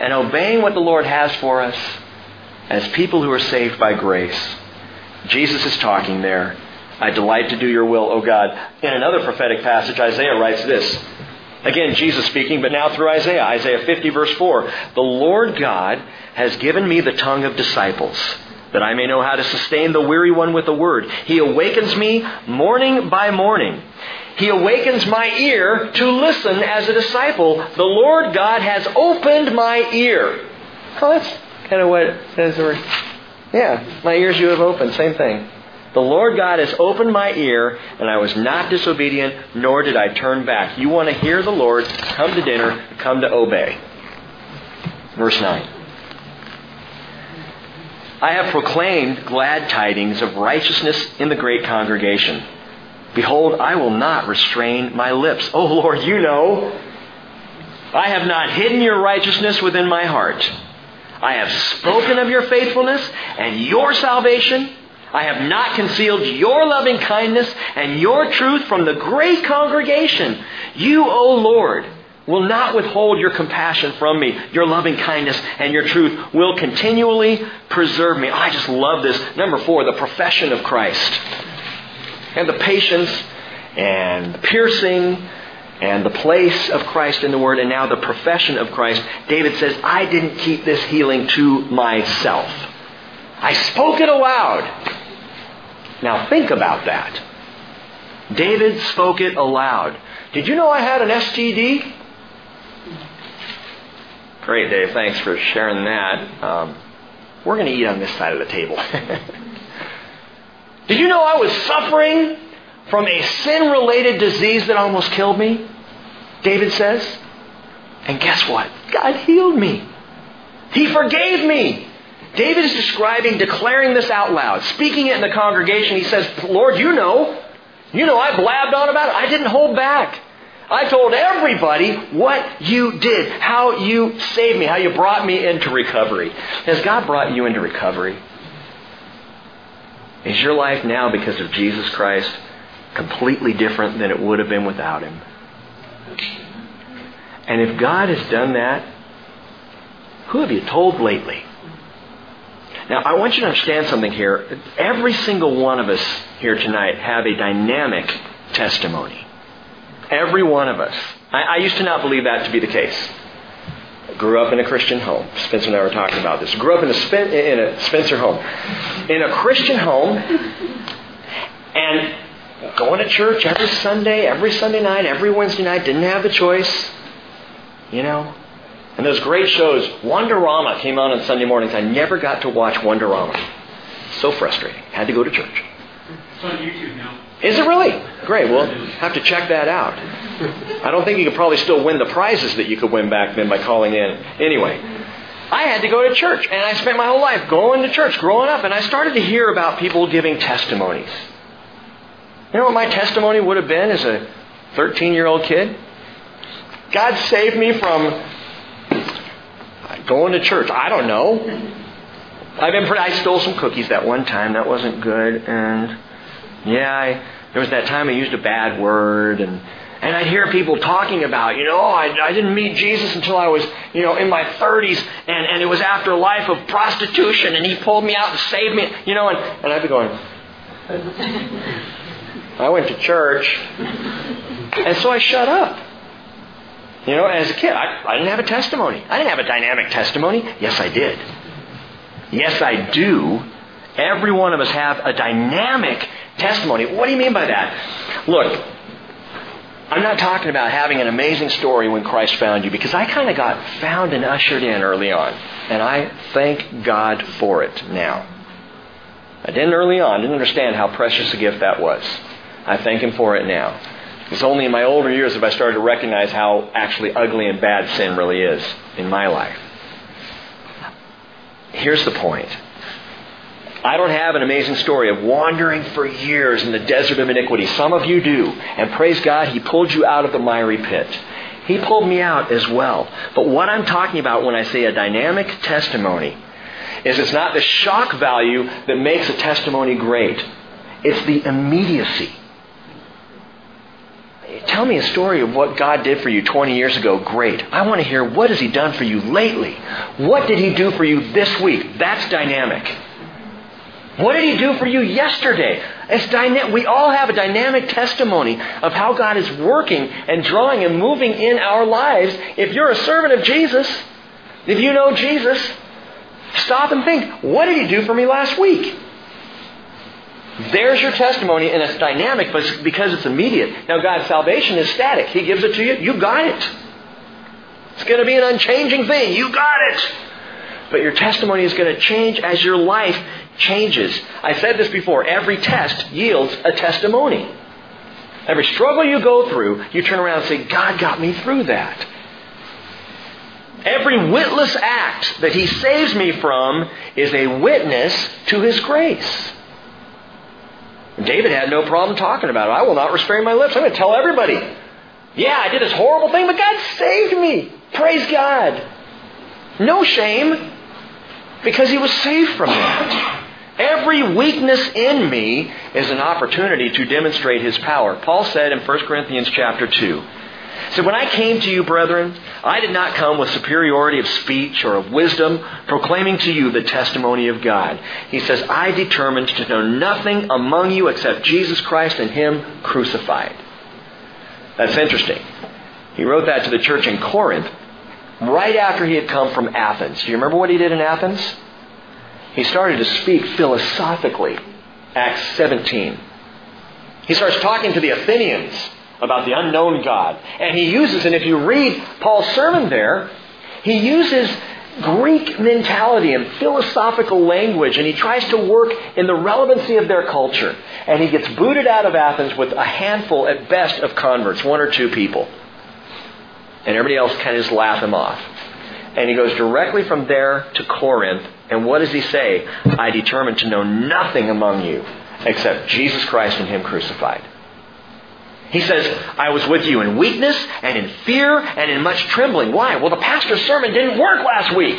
and obeying what the Lord has for us as people who are saved by grace. Jesus is talking there. I delight to do your will, O God. In another prophetic passage, Isaiah writes this. Again, Jesus speaking, but now through Isaiah. Isaiah 50, verse 4. The Lord God has given me the tongue of disciples that I may know how to sustain the weary one with the word. He awakens me morning by morning. He awakens my ear to listen as a disciple. The Lord God has opened my ear. Oh, that's kind of what it says. Yeah, my ears you have opened. Same thing. The Lord God has opened my ear, and I was not disobedient, nor did I turn back. You want to hear the Lord, come to dinner, come to obey. Verse 9. I have proclaimed glad tidings of righteousness in the great congregation. Behold, I will not restrain my lips. Oh Lord, you know. I have not hidden your righteousness within my heart. I have spoken of your faithfulness and your salvation. I have not concealed your loving kindness and your truth from the great congregation. You, O Lord, will not withhold your compassion from me. Your loving kindness and your truth will continually preserve me. I just love this. Number four, the profession of Christ. And the patience and the piercing and the place of Christ in the Word, and now the profession of Christ. David says, I didn't keep this healing to myself. I spoke it aloud. Now think about that. David spoke it aloud. Did you know I had an STD? Great, Dave. Thanks for sharing that. Um, we're going to eat on this side of the table. (laughs) Did you know I was suffering from a sin related disease that almost killed me? David says. And guess what? God healed me. He forgave me. David is describing declaring this out loud, speaking it in the congregation. He says, Lord, you know. You know, I blabbed on about it. I didn't hold back. I told everybody what you did, how you saved me, how you brought me into recovery. Has God brought you into recovery? Is your life now, because of Jesus Christ, completely different than it would have been without Him? And if God has done that, who have you told lately? Now, I want you to understand something here. Every single one of us here tonight have a dynamic testimony. Every one of us. I, I used to not believe that to be the case. I grew up in a Christian home. Spencer and I were talking about this. Grew up in a, in a Spencer home. In a Christian home, and going to church every Sunday, every Sunday night, every Wednesday night, didn't have a choice. You know, and those great shows, Wonderama came on on Sunday mornings. I never got to watch Wonderama. So frustrating. Had to go to church. It's on YouTube now. Is it really? Great. Well, have to check that out. I don't think you could probably still win the prizes that you could win back then by calling in. Anyway, I had to go to church, and I spent my whole life going to church, growing up, and I started to hear about people giving testimonies. You know what my testimony would have been as a 13 year old kid? God saved me from going to church. I don't know. I've been. I stole some cookies that one time. That wasn't good. And yeah, I, there was that time I used a bad word and. And I'd hear people talking about, you know, oh, I, I didn't meet Jesus until I was, you know, in my 30s, and, and it was after a life of prostitution, and he pulled me out and saved me, you know, and, and I'd be going, (laughs) I went to church, and so I shut up. You know, as a kid, I, I didn't have a testimony. I didn't have a dynamic testimony. Yes, I did. Yes, I do. Every one of us have a dynamic testimony. What do you mean by that? Look, I'm not talking about having an amazing story when Christ found you because I kind of got found and ushered in early on. And I thank God for it now. I didn't early on, didn't understand how precious a gift that was. I thank Him for it now. It's only in my older years have I started to recognize how actually ugly and bad sin really is in my life. Here's the point. I don't have an amazing story of wandering for years in the desert of iniquity. Some of you do. And praise God, He pulled you out of the miry pit. He pulled me out as well. But what I'm talking about when I say a dynamic testimony is it's not the shock value that makes a testimony great. It's the immediacy. Tell me a story of what God did for you 20 years ago. Great. I want to hear what has He done for you lately? What did He do for you this week? That's dynamic. What did He do for you yesterday? It's dyna- we all have a dynamic testimony of how God is working and drawing and moving in our lives. If you're a servant of Jesus, if you know Jesus, stop and think, what did He do for me last week? There's your testimony, and it's dynamic but because it's immediate. Now, God's salvation is static. He gives it to you. You got it. It's going to be an unchanging thing. You got it. But your testimony is going to change as your life changes. I said this before. Every test yields a testimony. Every struggle you go through, you turn around and say, God got me through that. Every witless act that He saves me from is a witness to His grace. David had no problem talking about it. I will not restrain my lips. I'm going to tell everybody. Yeah, I did this horrible thing, but God saved me. Praise God. No shame because he was saved from that. Every weakness in me is an opportunity to demonstrate his power. Paul said in 1 Corinthians chapter 2, so when I came to you, brethren, I did not come with superiority of speech or of wisdom, proclaiming to you the testimony of God. He says, I determined to know nothing among you except Jesus Christ and Him crucified. That's interesting. He wrote that to the church in Corinth right after he had come from Athens. Do you remember what he did in Athens? He started to speak philosophically. Acts 17. He starts talking to the Athenians about the unknown God. And he uses, and if you read Paul's sermon there, he uses Greek mentality and philosophical language, and he tries to work in the relevancy of their culture. And he gets booted out of Athens with a handful at best of converts, one or two people. And everybody else kind of just laugh him off. And he goes directly from there to Corinth. And what does he say? I determined to know nothing among you except Jesus Christ and Him crucified. He says, I was with you in weakness and in fear and in much trembling. Why? Well, the pastor's sermon didn't work last week.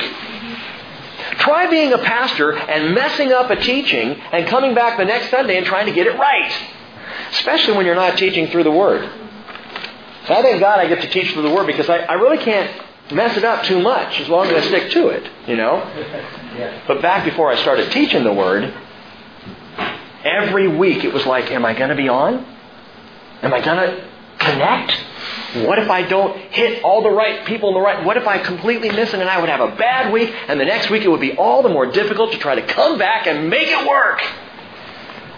Try being a pastor and messing up a teaching and coming back the next Sunday and trying to get it right. Especially when you're not teaching through the Word. So I thank God I get to teach through the Word because I, I really can't mess it up too much as long as I stick to it, you know? (laughs) But back before I started teaching the Word, every week it was like, am I going to be on? Am I going to connect? What if I don't hit all the right people in the right? What if I completely miss it and I would have a bad week and the next week it would be all the more difficult to try to come back and make it work?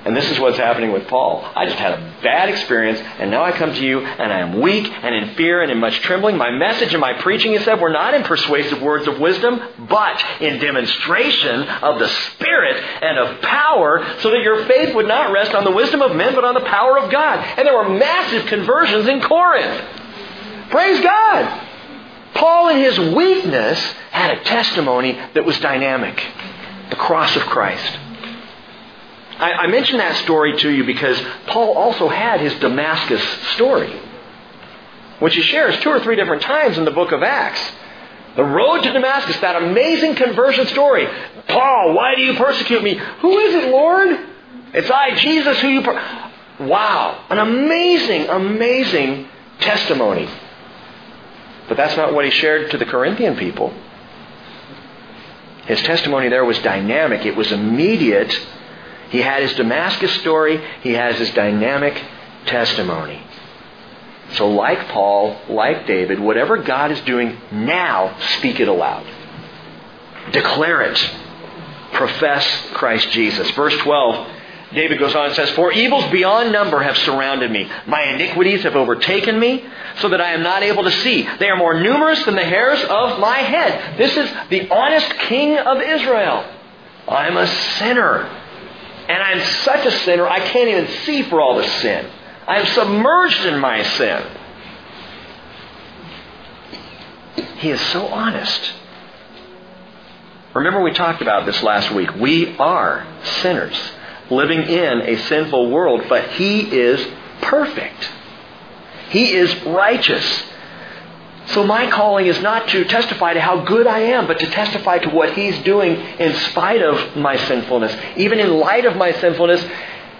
And this is what's happening with Paul. I just had a bad experience, and now I come to you, and I am weak and in fear and in much trembling. My message and my preaching, he said, were not in persuasive words of wisdom, but in demonstration of the Spirit and of power, so that your faith would not rest on the wisdom of men, but on the power of God. And there were massive conversions in Corinth. Praise God! Paul, in his weakness, had a testimony that was dynamic the cross of Christ. I, I mention that story to you because Paul also had his Damascus story, which he shares two or three different times in the book of Acts. The road to Damascus, that amazing conversion story. Paul, why do you persecute me? Who is it, Lord? It's I, Jesus, who you. Per- wow. An amazing, amazing testimony. But that's not what he shared to the Corinthian people. His testimony there was dynamic, it was immediate, he had his Damascus story, he has his dynamic testimony. So, like Paul, like David, whatever God is doing now, speak it aloud. Declare it. Profess Christ Jesus. Verse 12, David goes on and says, For evils beyond number have surrounded me. My iniquities have overtaken me, so that I am not able to see. They are more numerous than the hairs of my head. This is the honest king of Israel. I'm a sinner. And I'm such a sinner, I can't even see for all the sin. I'm submerged in my sin. He is so honest. Remember, we talked about this last week. We are sinners living in a sinful world, but He is perfect. He is righteous. So my calling is not to testify to how good I am, but to testify to what He's doing in spite of my sinfulness. Even in light of my sinfulness,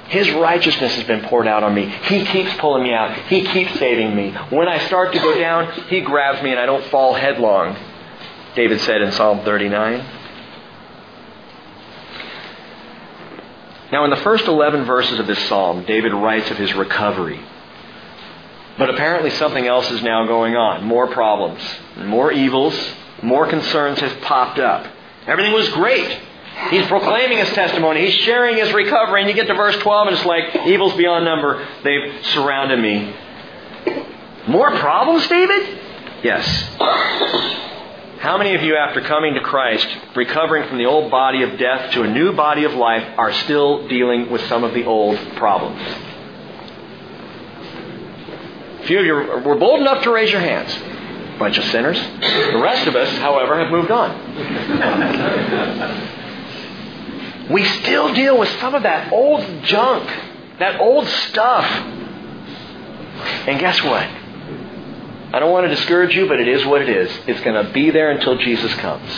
His righteousness has been poured out on me. He keeps pulling me out. He keeps saving me. When I start to go down, He grabs me and I don't fall headlong. David said in Psalm 39. Now, in the first 11 verses of this psalm, David writes of his recovery. But apparently something else is now going on. More problems, more evils, more concerns have popped up. Everything was great. He's proclaiming his testimony. He's sharing his recovery. And you get to verse 12 and it's like, evils beyond number. They've surrounded me. More problems, David? Yes. How many of you, after coming to Christ, recovering from the old body of death to a new body of life, are still dealing with some of the old problems? Few of you were bold enough to raise your hands. Bunch of sinners. The rest of us, however, have moved on. we still deal with some of that old junk, that old stuff. And guess what? I don't want to discourage you, but it is what it is. It's going to be there until Jesus comes.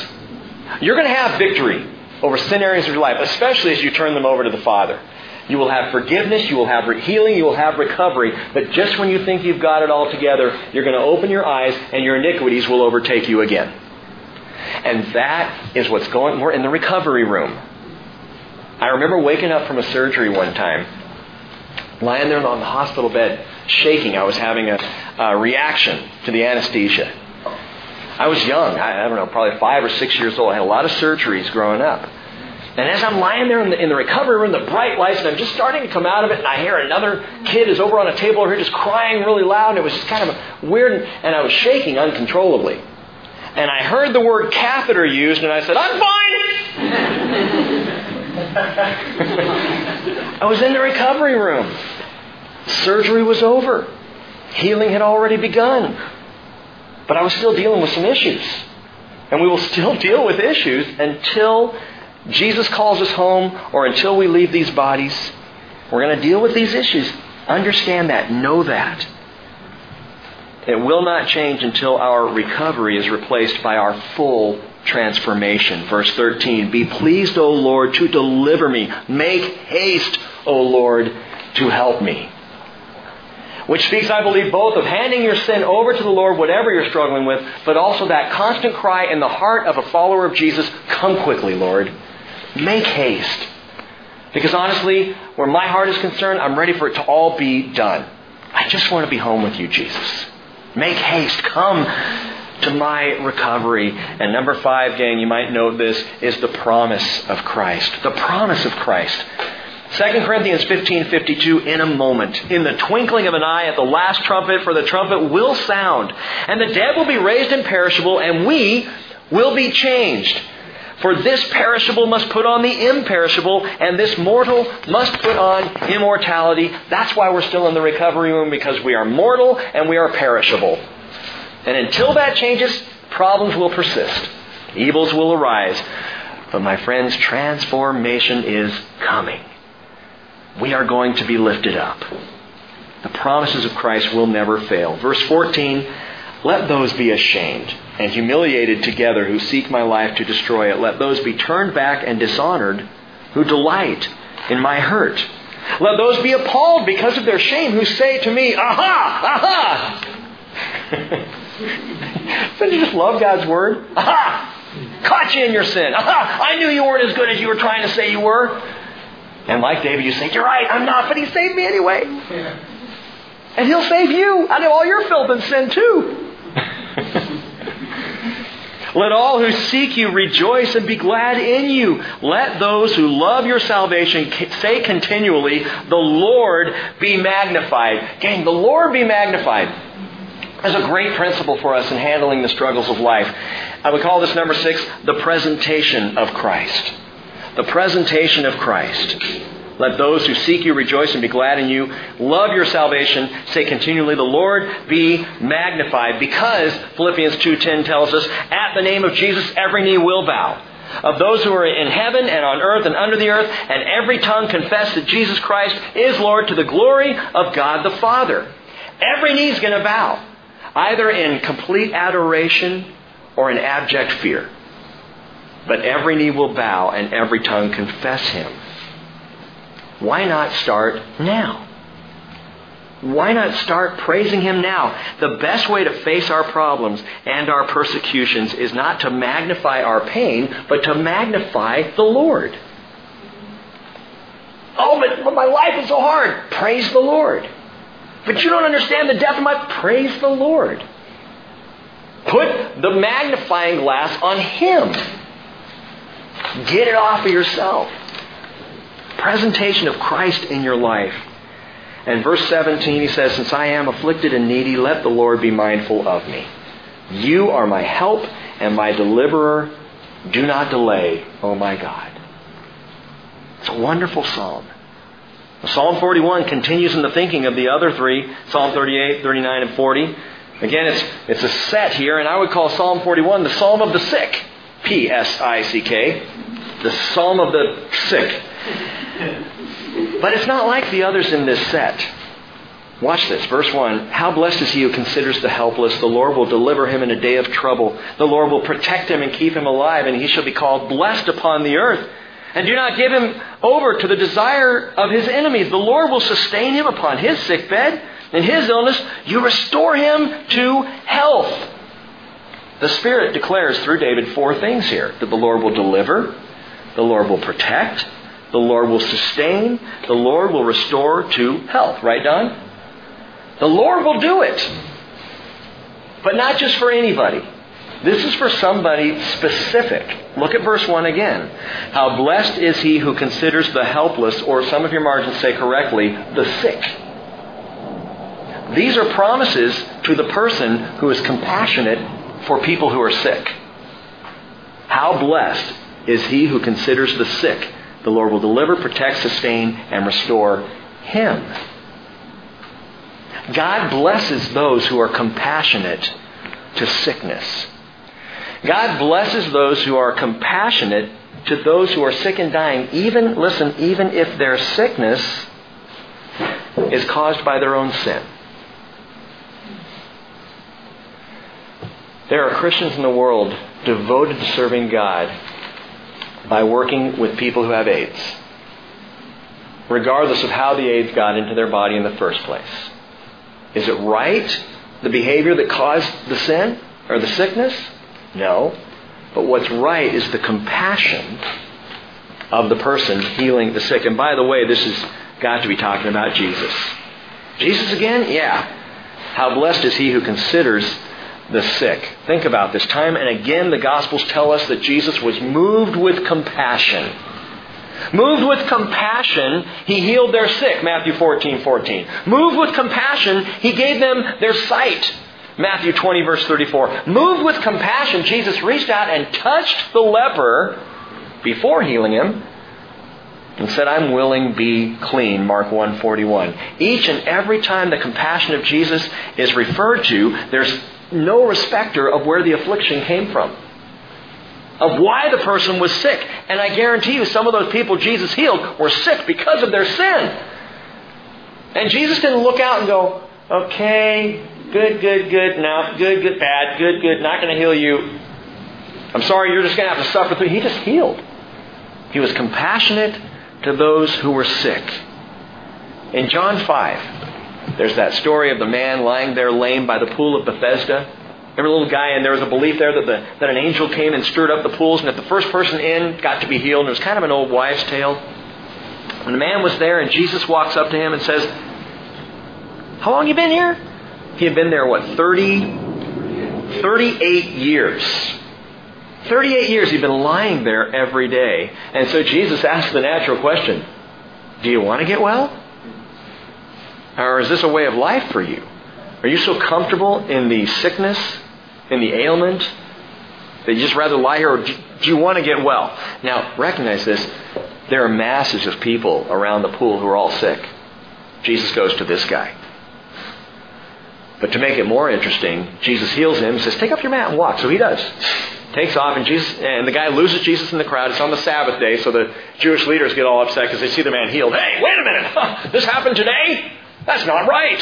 You're going to have victory over sin areas of your life, especially as you turn them over to the Father. You will have forgiveness, you will have healing, you will have recovery. But just when you think you've got it all together, you're going to open your eyes and your iniquities will overtake you again. And that is what's going We're in the recovery room. I remember waking up from a surgery one time, lying there on the hospital bed, shaking. I was having a, a reaction to the anesthesia. I was young. I, I don't know, probably five or six years old. I had a lot of surgeries growing up. And as I'm lying there in the, in the recovery room, the bright lights, and I'm just starting to come out of it, and I hear another kid is over on a table over here just crying really loud, and it was just kind of weird, and I was shaking uncontrollably. And I heard the word catheter used, and I said, I'm fine! (laughs) I was in the recovery room. Surgery was over. Healing had already begun. But I was still dealing with some issues. And we will still (laughs) deal with issues until Jesus calls us home or until we leave these bodies. We're going to deal with these issues. Understand that. Know that. It will not change until our recovery is replaced by our full transformation. Verse 13 Be pleased, O Lord, to deliver me. Make haste, O Lord, to help me. Which speaks, I believe, both of handing your sin over to the Lord, whatever you're struggling with, but also that constant cry in the heart of a follower of Jesus Come quickly, Lord. Make haste. Because honestly, where my heart is concerned, I'm ready for it to all be done. I just want to be home with you, Jesus. Make haste. Come to my recovery. And number five, gang, you might note this, is the promise of Christ. The promise of Christ. 2 Corinthians 15:52 in a moment in the twinkling of an eye at the last trumpet for the trumpet will sound and the dead will be raised imperishable and we will be changed for this perishable must put on the imperishable, and this mortal must put on immortality. That's why we're still in the recovery room, because we are mortal and we are perishable. And until that changes, problems will persist. Evils will arise. But my friends, transformation is coming. We are going to be lifted up. The promises of Christ will never fail. Verse 14 let those be ashamed and humiliated together who seek my life to destroy it. Let those be turned back and dishonored who delight in my hurt. Let those be appalled because of their shame who say to me, Aha! Aha! (laughs) Don't you just love God's word? Aha! Caught you in your sin. Aha! I knew you weren't as good as you were trying to say you were. And like David, you say, You're right, I'm not, but he saved me anyway. And he'll save you out of all your filth and sin too. (laughs) Let all who seek you rejoice and be glad in you. Let those who love your salvation say continually, The Lord be magnified. Gang, the Lord be magnified. There's a great principle for us in handling the struggles of life. I would call this number six the presentation of Christ. The presentation of Christ. Let those who seek you rejoice and be glad in you. Love your salvation. Say continually, the Lord be magnified. Because, Philippians 2.10 tells us, at the name of Jesus, every knee will bow. Of those who are in heaven and on earth and under the earth, and every tongue confess that Jesus Christ is Lord to the glory of God the Father. Every knee is going to bow. either in complete adoration or in abject fear. But every knee will bow and every tongue confess him. Why not start now? Why not start praising Him now? The best way to face our problems and our persecutions is not to magnify our pain, but to magnify the Lord. Oh, but, but my life is so hard. Praise the Lord. But you don't understand the depth of my praise the Lord. Put the magnifying glass on Him. Get it off of yourself. Presentation of Christ in your life. And verse 17, he says, Since I am afflicted and needy, let the Lord be mindful of me. You are my help and my deliverer. Do not delay, O my God. It's a wonderful psalm. Psalm 41 continues in the thinking of the other three, Psalm 38, 39, and 40. Again, it's, it's a set here, and I would call Psalm 41 the Psalm of the Sick. P S I C K. The Psalm of the Sick. But it's not like the others in this set. Watch this, verse 1. How blessed is he who considers the helpless. The Lord will deliver him in a day of trouble. The Lord will protect him and keep him alive, and he shall be called blessed upon the earth. And do not give him over to the desire of his enemies. The Lord will sustain him upon his sick bed. In his illness, you restore him to health. The Spirit declares through David four things here that the Lord will deliver, the Lord will protect, the Lord will sustain, the Lord will restore to health. Right, Don? The Lord will do it. But not just for anybody. This is for somebody specific. Look at verse 1 again. How blessed is he who considers the helpless, or some of your margins say correctly, the sick. These are promises to the person who is compassionate for people who are sick. How blessed is he who considers the sick. The Lord will deliver, protect, sustain, and restore him. God blesses those who are compassionate to sickness. God blesses those who are compassionate to those who are sick and dying, even, listen, even if their sickness is caused by their own sin. There are Christians in the world devoted to serving God by working with people who have AIDS, regardless of how the AIDS got into their body in the first place. Is it right, the behavior that caused the sin or the sickness? No. But what's right is the compassion of the person healing the sick. And by the way, this has got to be talking about Jesus. Jesus again? Yeah. How blessed is he who considers the sick. Think about this. Time and again, the Gospels tell us that Jesus was moved with compassion. Moved with compassion, he healed their sick, Matthew 14, 14. Moved with compassion, he gave them their sight, Matthew 20, verse 34. Moved with compassion, Jesus reached out and touched the leper before healing him and said, I'm willing, be clean, Mark 141. Each and every time the compassion of Jesus is referred to, there's no respecter of where the affliction came from, of why the person was sick. And I guarantee you, some of those people Jesus healed were sick because of their sin. And Jesus didn't look out and go, okay, good, good, good, now, good, good, bad, good, good, not going to heal you. I'm sorry, you're just going to have to suffer through. He just healed. He was compassionate to those who were sick. In John 5, there's that story of the man lying there lame by the pool of Bethesda. Remember, little guy, and there was a belief there that, the, that an angel came and stirred up the pools, and that the first person in got to be healed. And it was kind of an old wives' tale. When the man was there, and Jesus walks up to him and says, How long you been here? He had been there, what, 30, 38 years. 38 years he'd been lying there every day. And so Jesus asked the natural question Do you want to get well? Or is this a way of life for you? Are you so comfortable in the sickness, in the ailment, that you just rather lie here, or do you want to get well? Now, recognize this. There are masses of people around the pool who are all sick. Jesus goes to this guy. But to make it more interesting, Jesus heals him and says, Take up your mat and walk. So he does takes off, and Jesus and the guy loses Jesus in the crowd. It's on the Sabbath day, so the Jewish leaders get all upset because they see the man healed. Hey, wait a minute! (laughs) this happened today? That's not right.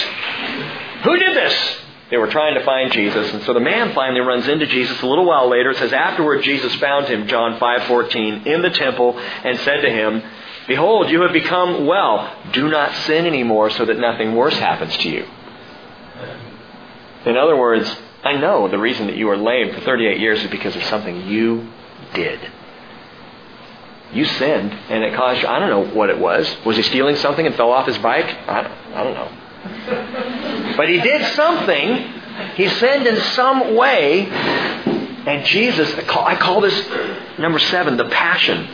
Who did this? They were trying to find Jesus, and so the man finally runs into Jesus a little while later. It says, Afterward, Jesus found him, John 5.14, in the temple and said to him, Behold, you have become well. Do not sin anymore so that nothing worse happens to you. In other words, I know the reason that you are lame for 38 years is because of something you did. You sinned, and it caused you, I don't know what it was. Was he stealing something and fell off his bike? I don't, I don't know. But he did something. He sinned in some way. And Jesus, I call, I call this number seven, the passion.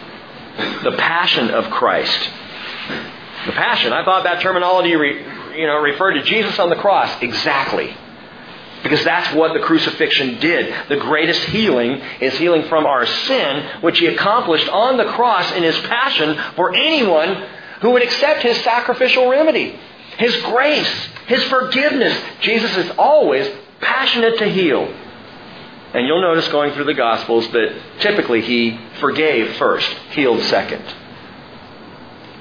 The passion of Christ. The passion. I thought that terminology re, you know, referred to Jesus on the cross. Exactly. Because that's what the crucifixion did. The greatest healing is healing from our sin, which he accomplished on the cross in his passion for anyone who would accept his sacrificial remedy. His grace, his forgiveness. Jesus is always passionate to heal. And you'll notice going through the Gospels that typically he forgave first, healed second.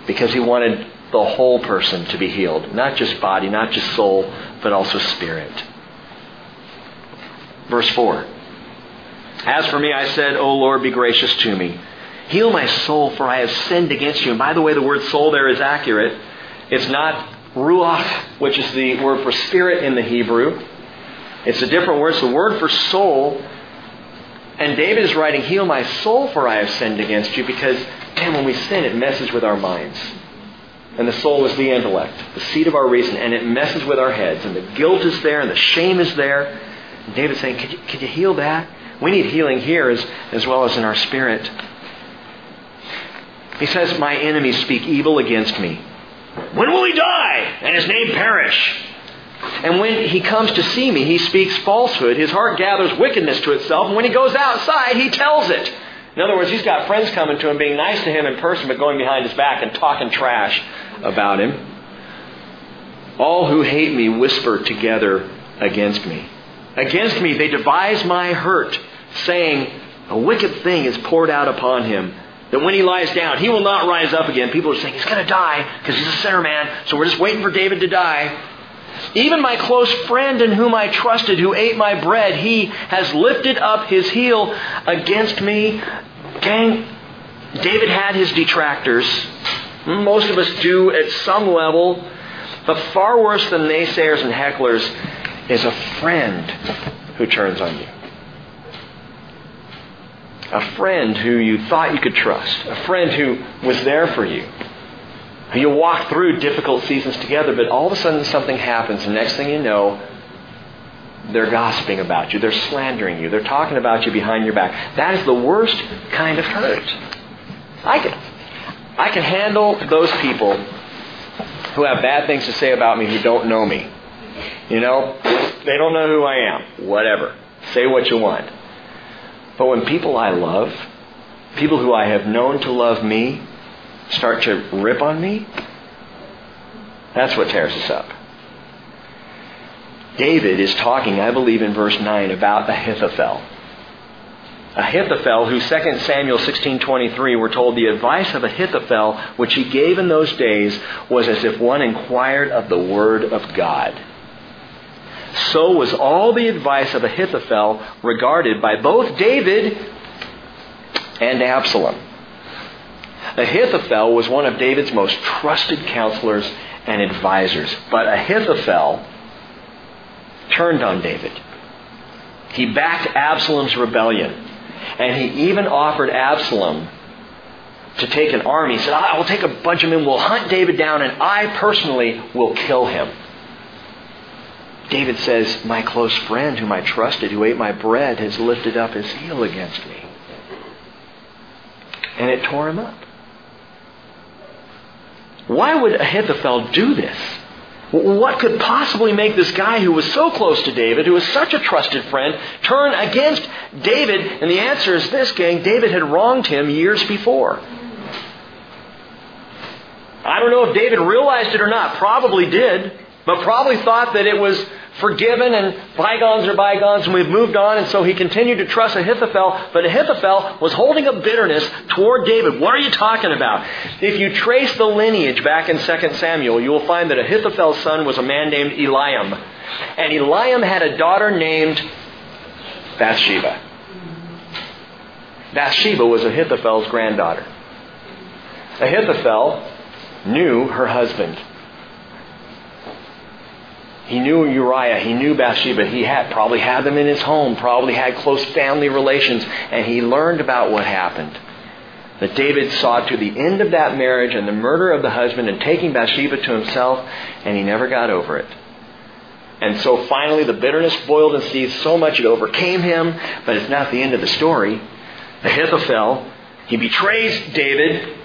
Because he wanted the whole person to be healed. Not just body, not just soul, but also spirit. Verse 4. As for me, I said, O Lord, be gracious to me. Heal my soul, for I have sinned against you. And by the way, the word soul there is accurate. It's not ruach, which is the word for spirit in the Hebrew. It's a different word. It's the word for soul. And David is writing, Heal my soul, for I have sinned against you, because, damn, when we sin, it messes with our minds. And the soul is the intellect, the seat of our reason, and it messes with our heads. And the guilt is there, and the shame is there. And David's saying, could you, could you heal that? We need healing here as, as well as in our spirit. He says, My enemies speak evil against me. When will he die and his name perish? And when he comes to see me, he speaks falsehood. His heart gathers wickedness to itself. And when he goes outside, he tells it. In other words, he's got friends coming to him, being nice to him in person, but going behind his back and talking trash about him. All who hate me whisper together against me. Against me they devise my hurt, saying, A wicked thing is poured out upon him. That when he lies down, he will not rise up again. People are saying, He's going to die because he's a sinner man, so we're just waiting for David to die. Even my close friend in whom I trusted, who ate my bread, he has lifted up his heel against me. Gang, David had his detractors. Most of us do at some level. But far worse than naysayers and hecklers is a friend who turns on you. A friend who you thought you could trust. A friend who was there for you. You walk through difficult seasons together, but all of a sudden something happens, and next thing you know, they're gossiping about you. They're slandering you. They're talking about you behind your back. That is the worst kind of hurt. I can, I can handle those people who have bad things to say about me who don't know me. You know, they don't know who I am. Whatever. Say what you want. But when people I love, people who I have known to love me, start to rip on me, that's what tears us up. David is talking, I believe, in verse 9 about Ahithophel. Ahithophel, who 2 Samuel 16:23 we're told the advice of Ahithophel which he gave in those days was as if one inquired of the word of God. So was all the advice of Ahithophel regarded by both David and Absalom. Ahithophel was one of David's most trusted counselors and advisors, but Ahithophel turned on David. He backed Absalom's rebellion, and he even offered Absalom to take an army. He said, I will take a bunch of men, we'll hunt David down, and I personally will kill him. David says, My close friend, whom I trusted, who ate my bread, has lifted up his heel against me. And it tore him up. Why would Ahithophel do this? What could possibly make this guy who was so close to David, who was such a trusted friend, turn against David? And the answer is this, gang David had wronged him years before. I don't know if David realized it or not. Probably did, but probably thought that it was forgiven and bygones are bygones and we've moved on and so he continued to trust Ahithophel, but Ahithophel was holding a bitterness toward David. What are you talking about? If you trace the lineage back in 2 Samuel, you will find that Ahithophel's son was a man named Eliam. And Eliam had a daughter named Bathsheba. Bathsheba was Ahithophel's granddaughter. Ahithophel knew her husband. He knew Uriah. He knew Bathsheba. He had probably had them in his home, probably had close family relations, and he learned about what happened. That David saw to the end of that marriage and the murder of the husband and taking Bathsheba to himself, and he never got over it. And so finally the bitterness boiled and seethed so much it overcame him, but it's not the end of the story. Ahithophel, he betrays David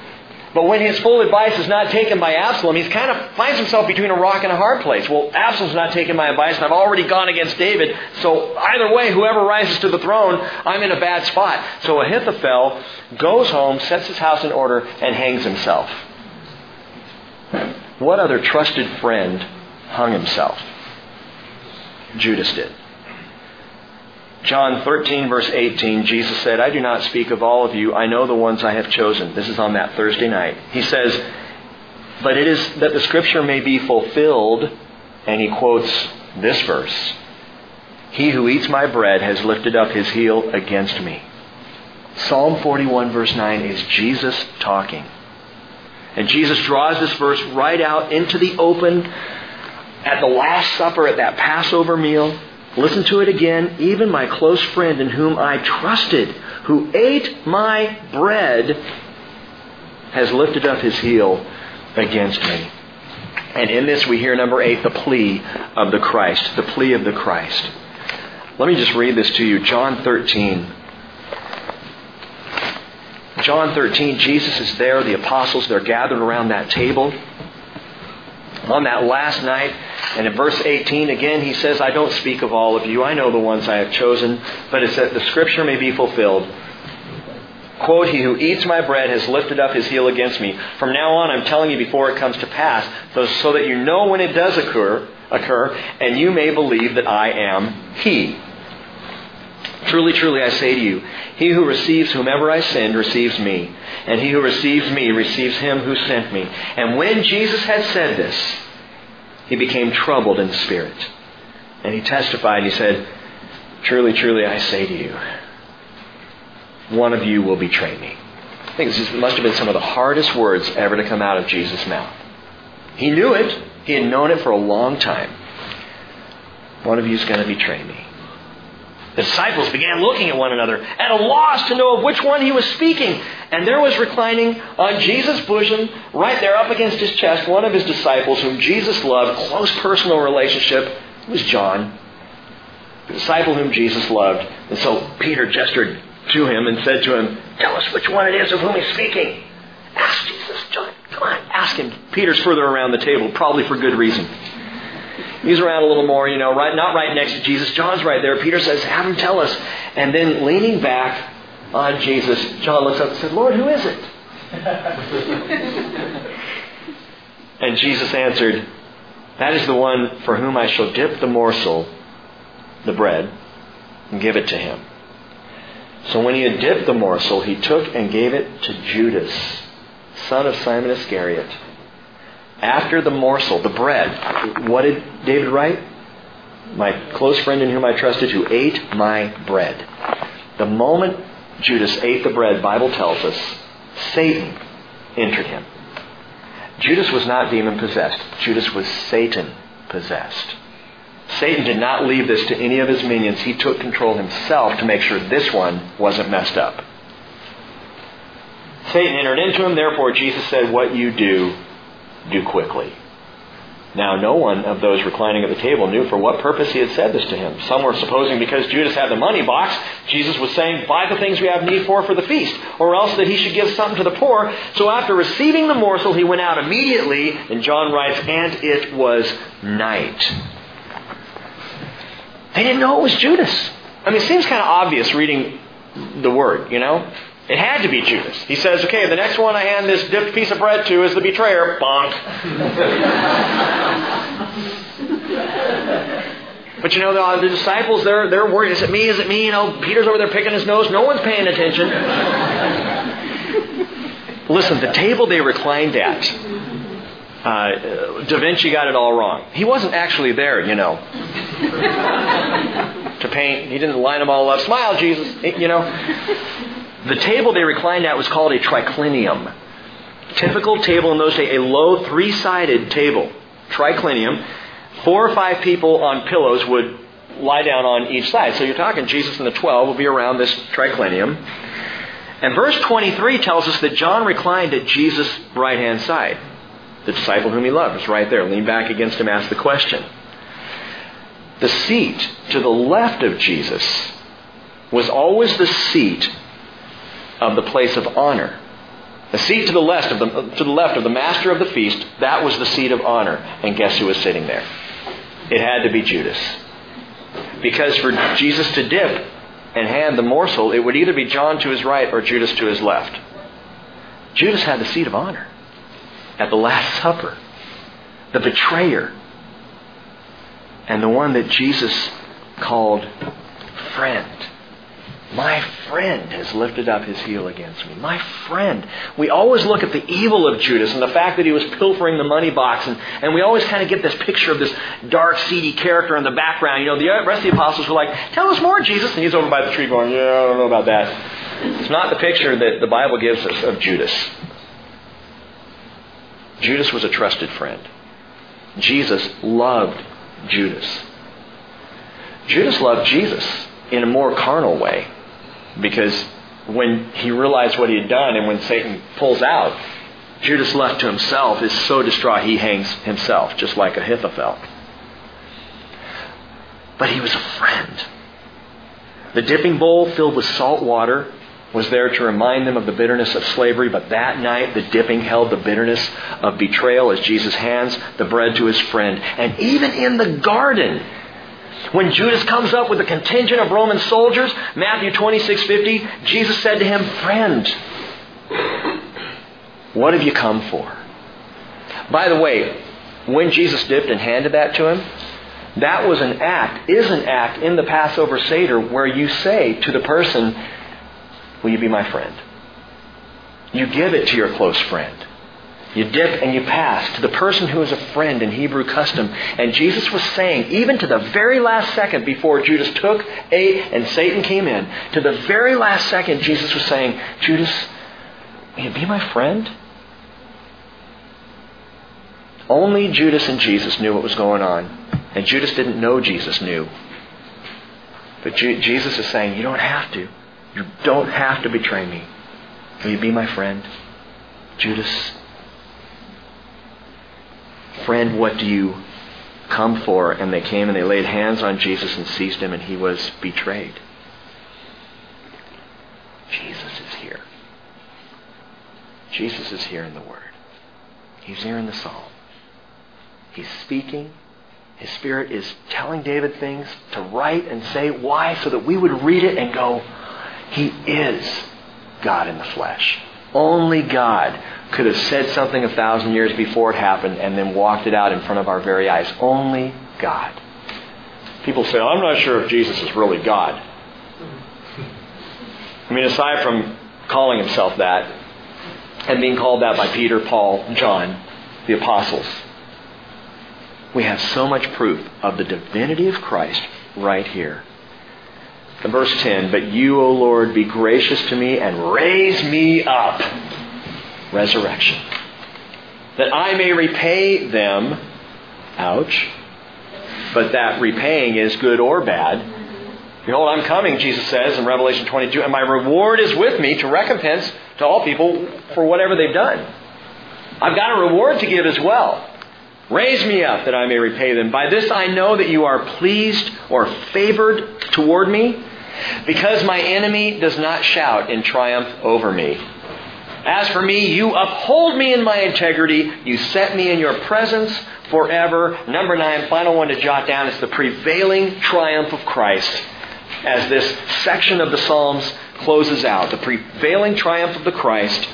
but when his full advice is not taken by Absalom, he kind of finds himself between a rock and a hard place. Well, Absalom's not taking my advice, and I've already gone against David. So either way, whoever rises to the throne, I'm in a bad spot. So Ahithophel goes home, sets his house in order, and hangs himself. What other trusted friend hung himself? Judas did. John 13, verse 18, Jesus said, I do not speak of all of you. I know the ones I have chosen. This is on that Thursday night. He says, But it is that the scripture may be fulfilled. And he quotes this verse He who eats my bread has lifted up his heel against me. Psalm 41, verse 9 is Jesus talking. And Jesus draws this verse right out into the open at the Last Supper, at that Passover meal. Listen to it again. Even my close friend in whom I trusted, who ate my bread, has lifted up his heel against me. And in this we hear number eight, the plea of the Christ. The plea of the Christ. Let me just read this to you. John 13. John 13, Jesus is there. The apostles, they're gathered around that table. On that last night, and in verse 18, again, he says, I don't speak of all of you. I know the ones I have chosen, but it's that the scripture may be fulfilled. Quote, He who eats my bread has lifted up his heel against me. From now on, I'm telling you before it comes to pass, so that you know when it does occur, occur, and you may believe that I am He. Truly, truly, I say to you, he who receives whomever I send receives me, and he who receives me receives him who sent me. And when Jesus had said this, he became troubled in spirit. And he testified, he said, Truly, truly, I say to you, one of you will betray me. I think this must have been some of the hardest words ever to come out of Jesus' mouth. He knew it. He had known it for a long time. One of you is going to betray me. The disciples began looking at one another, at a loss to know of which one he was speaking. And there was reclining on Jesus' bosom, right there up against his chest, one of his disciples whom Jesus loved, close personal relationship, was John, the disciple whom Jesus loved. And so Peter gestured to him and said to him, Tell us which one it is of whom he's speaking. Ask Jesus, John, come on, ask him. Peter's further around the table, probably for good reason. He's around a little more, you know, right, not right next to Jesus. John's right there. Peter says, Have him tell us. And then leaning back on Jesus, John looks up and said, Lord, who is it? (laughs) and Jesus answered, That is the one for whom I shall dip the morsel, the bread, and give it to him. So when he had dipped the morsel, he took and gave it to Judas, son of Simon Iscariot. After the morsel, the bread, what did David write? My close friend in whom I trusted, who ate my bread. The moment Judas ate the bread, Bible tells us, Satan entered him. Judas was not demon possessed. Judas was Satan possessed. Satan did not leave this to any of his minions. He took control himself to make sure this one wasn't messed up. Satan entered into him, therefore Jesus said, What you do, do quickly. Now, no one of those reclining at the table knew for what purpose he had said this to him. Some were supposing because Judas had the money box, Jesus was saying, Buy the things we have need for for the feast, or else that he should give something to the poor. So after receiving the morsel, he went out immediately, and John writes, And it was night. They didn't know it was Judas. I mean, it seems kind of obvious reading the word, you know? It had to be Judas. He says, okay, the next one I hand this dipped piece of bread to is the betrayer. Bonk. (laughs) But you know, the, the disciples, they're, they're worried. Is it me? Is it me? You know, Peter's over there picking his nose. No one's paying attention. (laughs) Listen, the table they reclined at, uh, Da Vinci got it all wrong. He wasn't actually there, you know. (laughs) to paint, he didn't line them all up. Smile, Jesus, you know. The table they reclined at was called a triclinium. Typical table in those days, a low three-sided table, triclinium. Four or five people on pillows would lie down on each side. So you're talking Jesus and the twelve will be around this triclinium. And verse 23 tells us that John reclined at Jesus' right hand side. The disciple whom he loved was right there, leaned back against him, asked the question. The seat to the left of Jesus was always the seat of the place of honor. The seat to the left of the, to the left of the master of the feast, that was the seat of honor. And guess who was sitting there? It had to be Judas. Because for Jesus to dip and hand the morsel, it would either be John to his right or Judas to his left. Judas had the seat of honor at the Last Supper, the betrayer, and the one that Jesus called friend. My friend has lifted up his heel against me. My friend. We always look at the evil of Judas and the fact that he was pilfering the money box, and, and we always kind of get this picture of this dark, seedy character in the background. You know, the rest of the apostles were like, Tell us more, Jesus. And he's over by the tree going, Yeah, I don't know about that. It's not the picture that the Bible gives us of Judas. Judas was a trusted friend. Jesus loved Judas. Judas loved Jesus in a more carnal way because when he realized what he had done and when Satan pulls out, Judas left to himself is so distraught he hangs himself, just like Ahithophel. But he was a friend. The dipping bowl filled with salt water was there to remind them of the bitterness of slavery, but that night the dipping held the bitterness of betrayal as Jesus hands the bread to his friend. And even in the garden, when Judas comes up with a contingent of Roman soldiers, Matthew 26:50, Jesus said to him, "Friend, what have you come for?" By the way, when Jesus dipped and handed that to him, that was an act, is an act in the Passover Seder where you say to the person, Will you be my friend? You give it to your close friend. You dip and you pass to the person who is a friend in Hebrew custom. And Jesus was saying, even to the very last second before Judas took, ate, and Satan came in, to the very last second, Jesus was saying, Judas, will you be my friend? Only Judas and Jesus knew what was going on. And Judas didn't know Jesus knew. But Jesus is saying, You don't have to. You don't have to betray me. Will you be my friend? Judas, friend, what do you come for? And they came and they laid hands on Jesus and seized him, and he was betrayed. Jesus is here. Jesus is here in the Word. He's here in the Psalm. He's speaking. His Spirit is telling David things to write and say. Why? So that we would read it and go, He is God in the flesh. Only God could have said something a thousand years before it happened and then walked it out in front of our very eyes. Only God. People say, I'm not sure if Jesus is really God. I mean, aside from calling himself that and being called that by Peter, Paul, John, the apostles, we have so much proof of the divinity of Christ right here. Verse 10, But you, O Lord, be gracious to me and raise me up. Resurrection. That I may repay them. Ouch. But that repaying is good or bad. Behold, I'm coming, Jesus says in Revelation 22, and my reward is with me to recompense to all people for whatever they've done. I've got a reward to give as well. Raise me up that I may repay them. By this I know that you are pleased or favored toward me, because my enemy does not shout in triumph over me. As for me, you uphold me in my integrity. You set me in your presence forever. Number nine, final one to jot down is the prevailing triumph of Christ as this section of the Psalms closes out. The prevailing triumph of the Christ.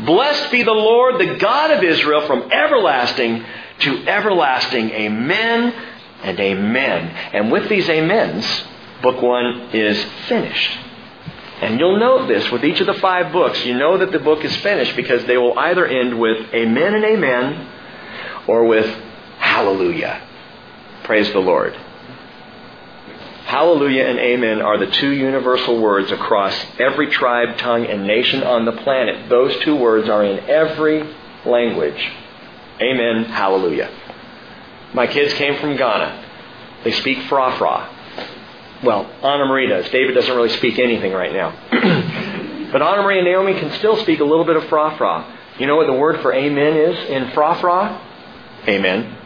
Blessed be the Lord, the God of Israel, from everlasting to everlasting. Amen and amen. And with these amens, book one is finished. And you'll note this with each of the five books. You know that the book is finished because they will either end with amen and amen or with hallelujah. Praise the Lord. Hallelujah and amen are the two universal words across every tribe, tongue, and nation on the planet. Those two words are in every language. Amen, hallelujah. My kids came from Ghana. They speak Fra Fra. Well, Anna Marie does. David doesn't really speak anything right now. (clears throat) but Anna Marie and Naomi can still speak a little bit of Fra Fra. You know what the word for amen is in Fra Fra? Amen.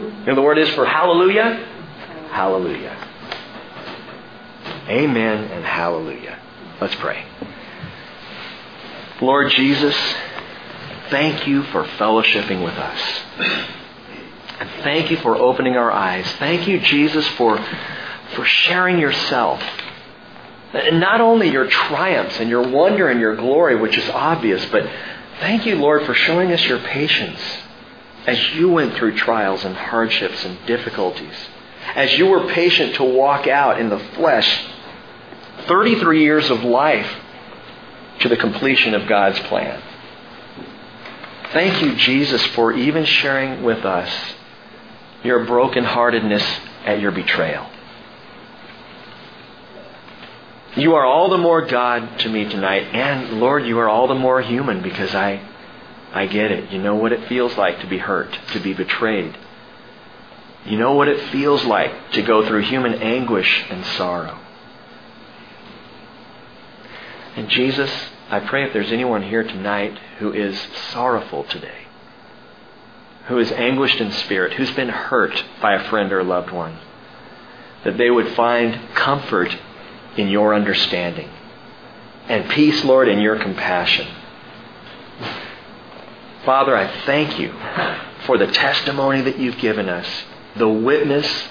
You know the word is for hallelujah? Hallelujah. Amen and hallelujah. Let's pray. Lord Jesus, thank you for fellowshipping with us. And thank you for opening our eyes. Thank you, Jesus, for, for sharing yourself. And not only your triumphs and your wonder and your glory, which is obvious, but thank you, Lord, for showing us your patience as you went through trials and hardships and difficulties. As you were patient to walk out in the flesh 33 years of life to the completion of God's plan. Thank you, Jesus, for even sharing with us your brokenheartedness at your betrayal. You are all the more God to me tonight, and Lord, you are all the more human because I, I get it. You know what it feels like to be hurt, to be betrayed. You know what it feels like to go through human anguish and sorrow. And Jesus, I pray if there's anyone here tonight who is sorrowful today, who is anguished in spirit, who's been hurt by a friend or a loved one, that they would find comfort in your understanding and peace, Lord, in your compassion. Father, I thank you for the testimony that you've given us, the witness,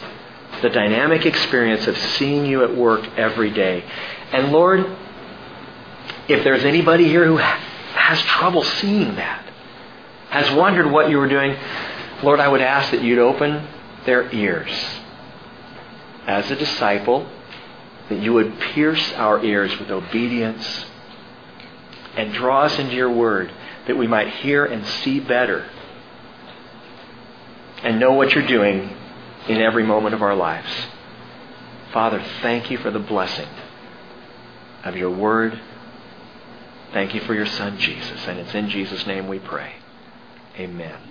the dynamic experience of seeing you at work every day. And Lord, if there's anybody here who has trouble seeing that, has wondered what you were doing, Lord, I would ask that you'd open their ears. As a disciple, that you would pierce our ears with obedience and draw us into your word that we might hear and see better and know what you're doing in every moment of our lives. Father, thank you for the blessing of your word. Thank you for your son, Jesus. And it's in Jesus' name we pray. Amen.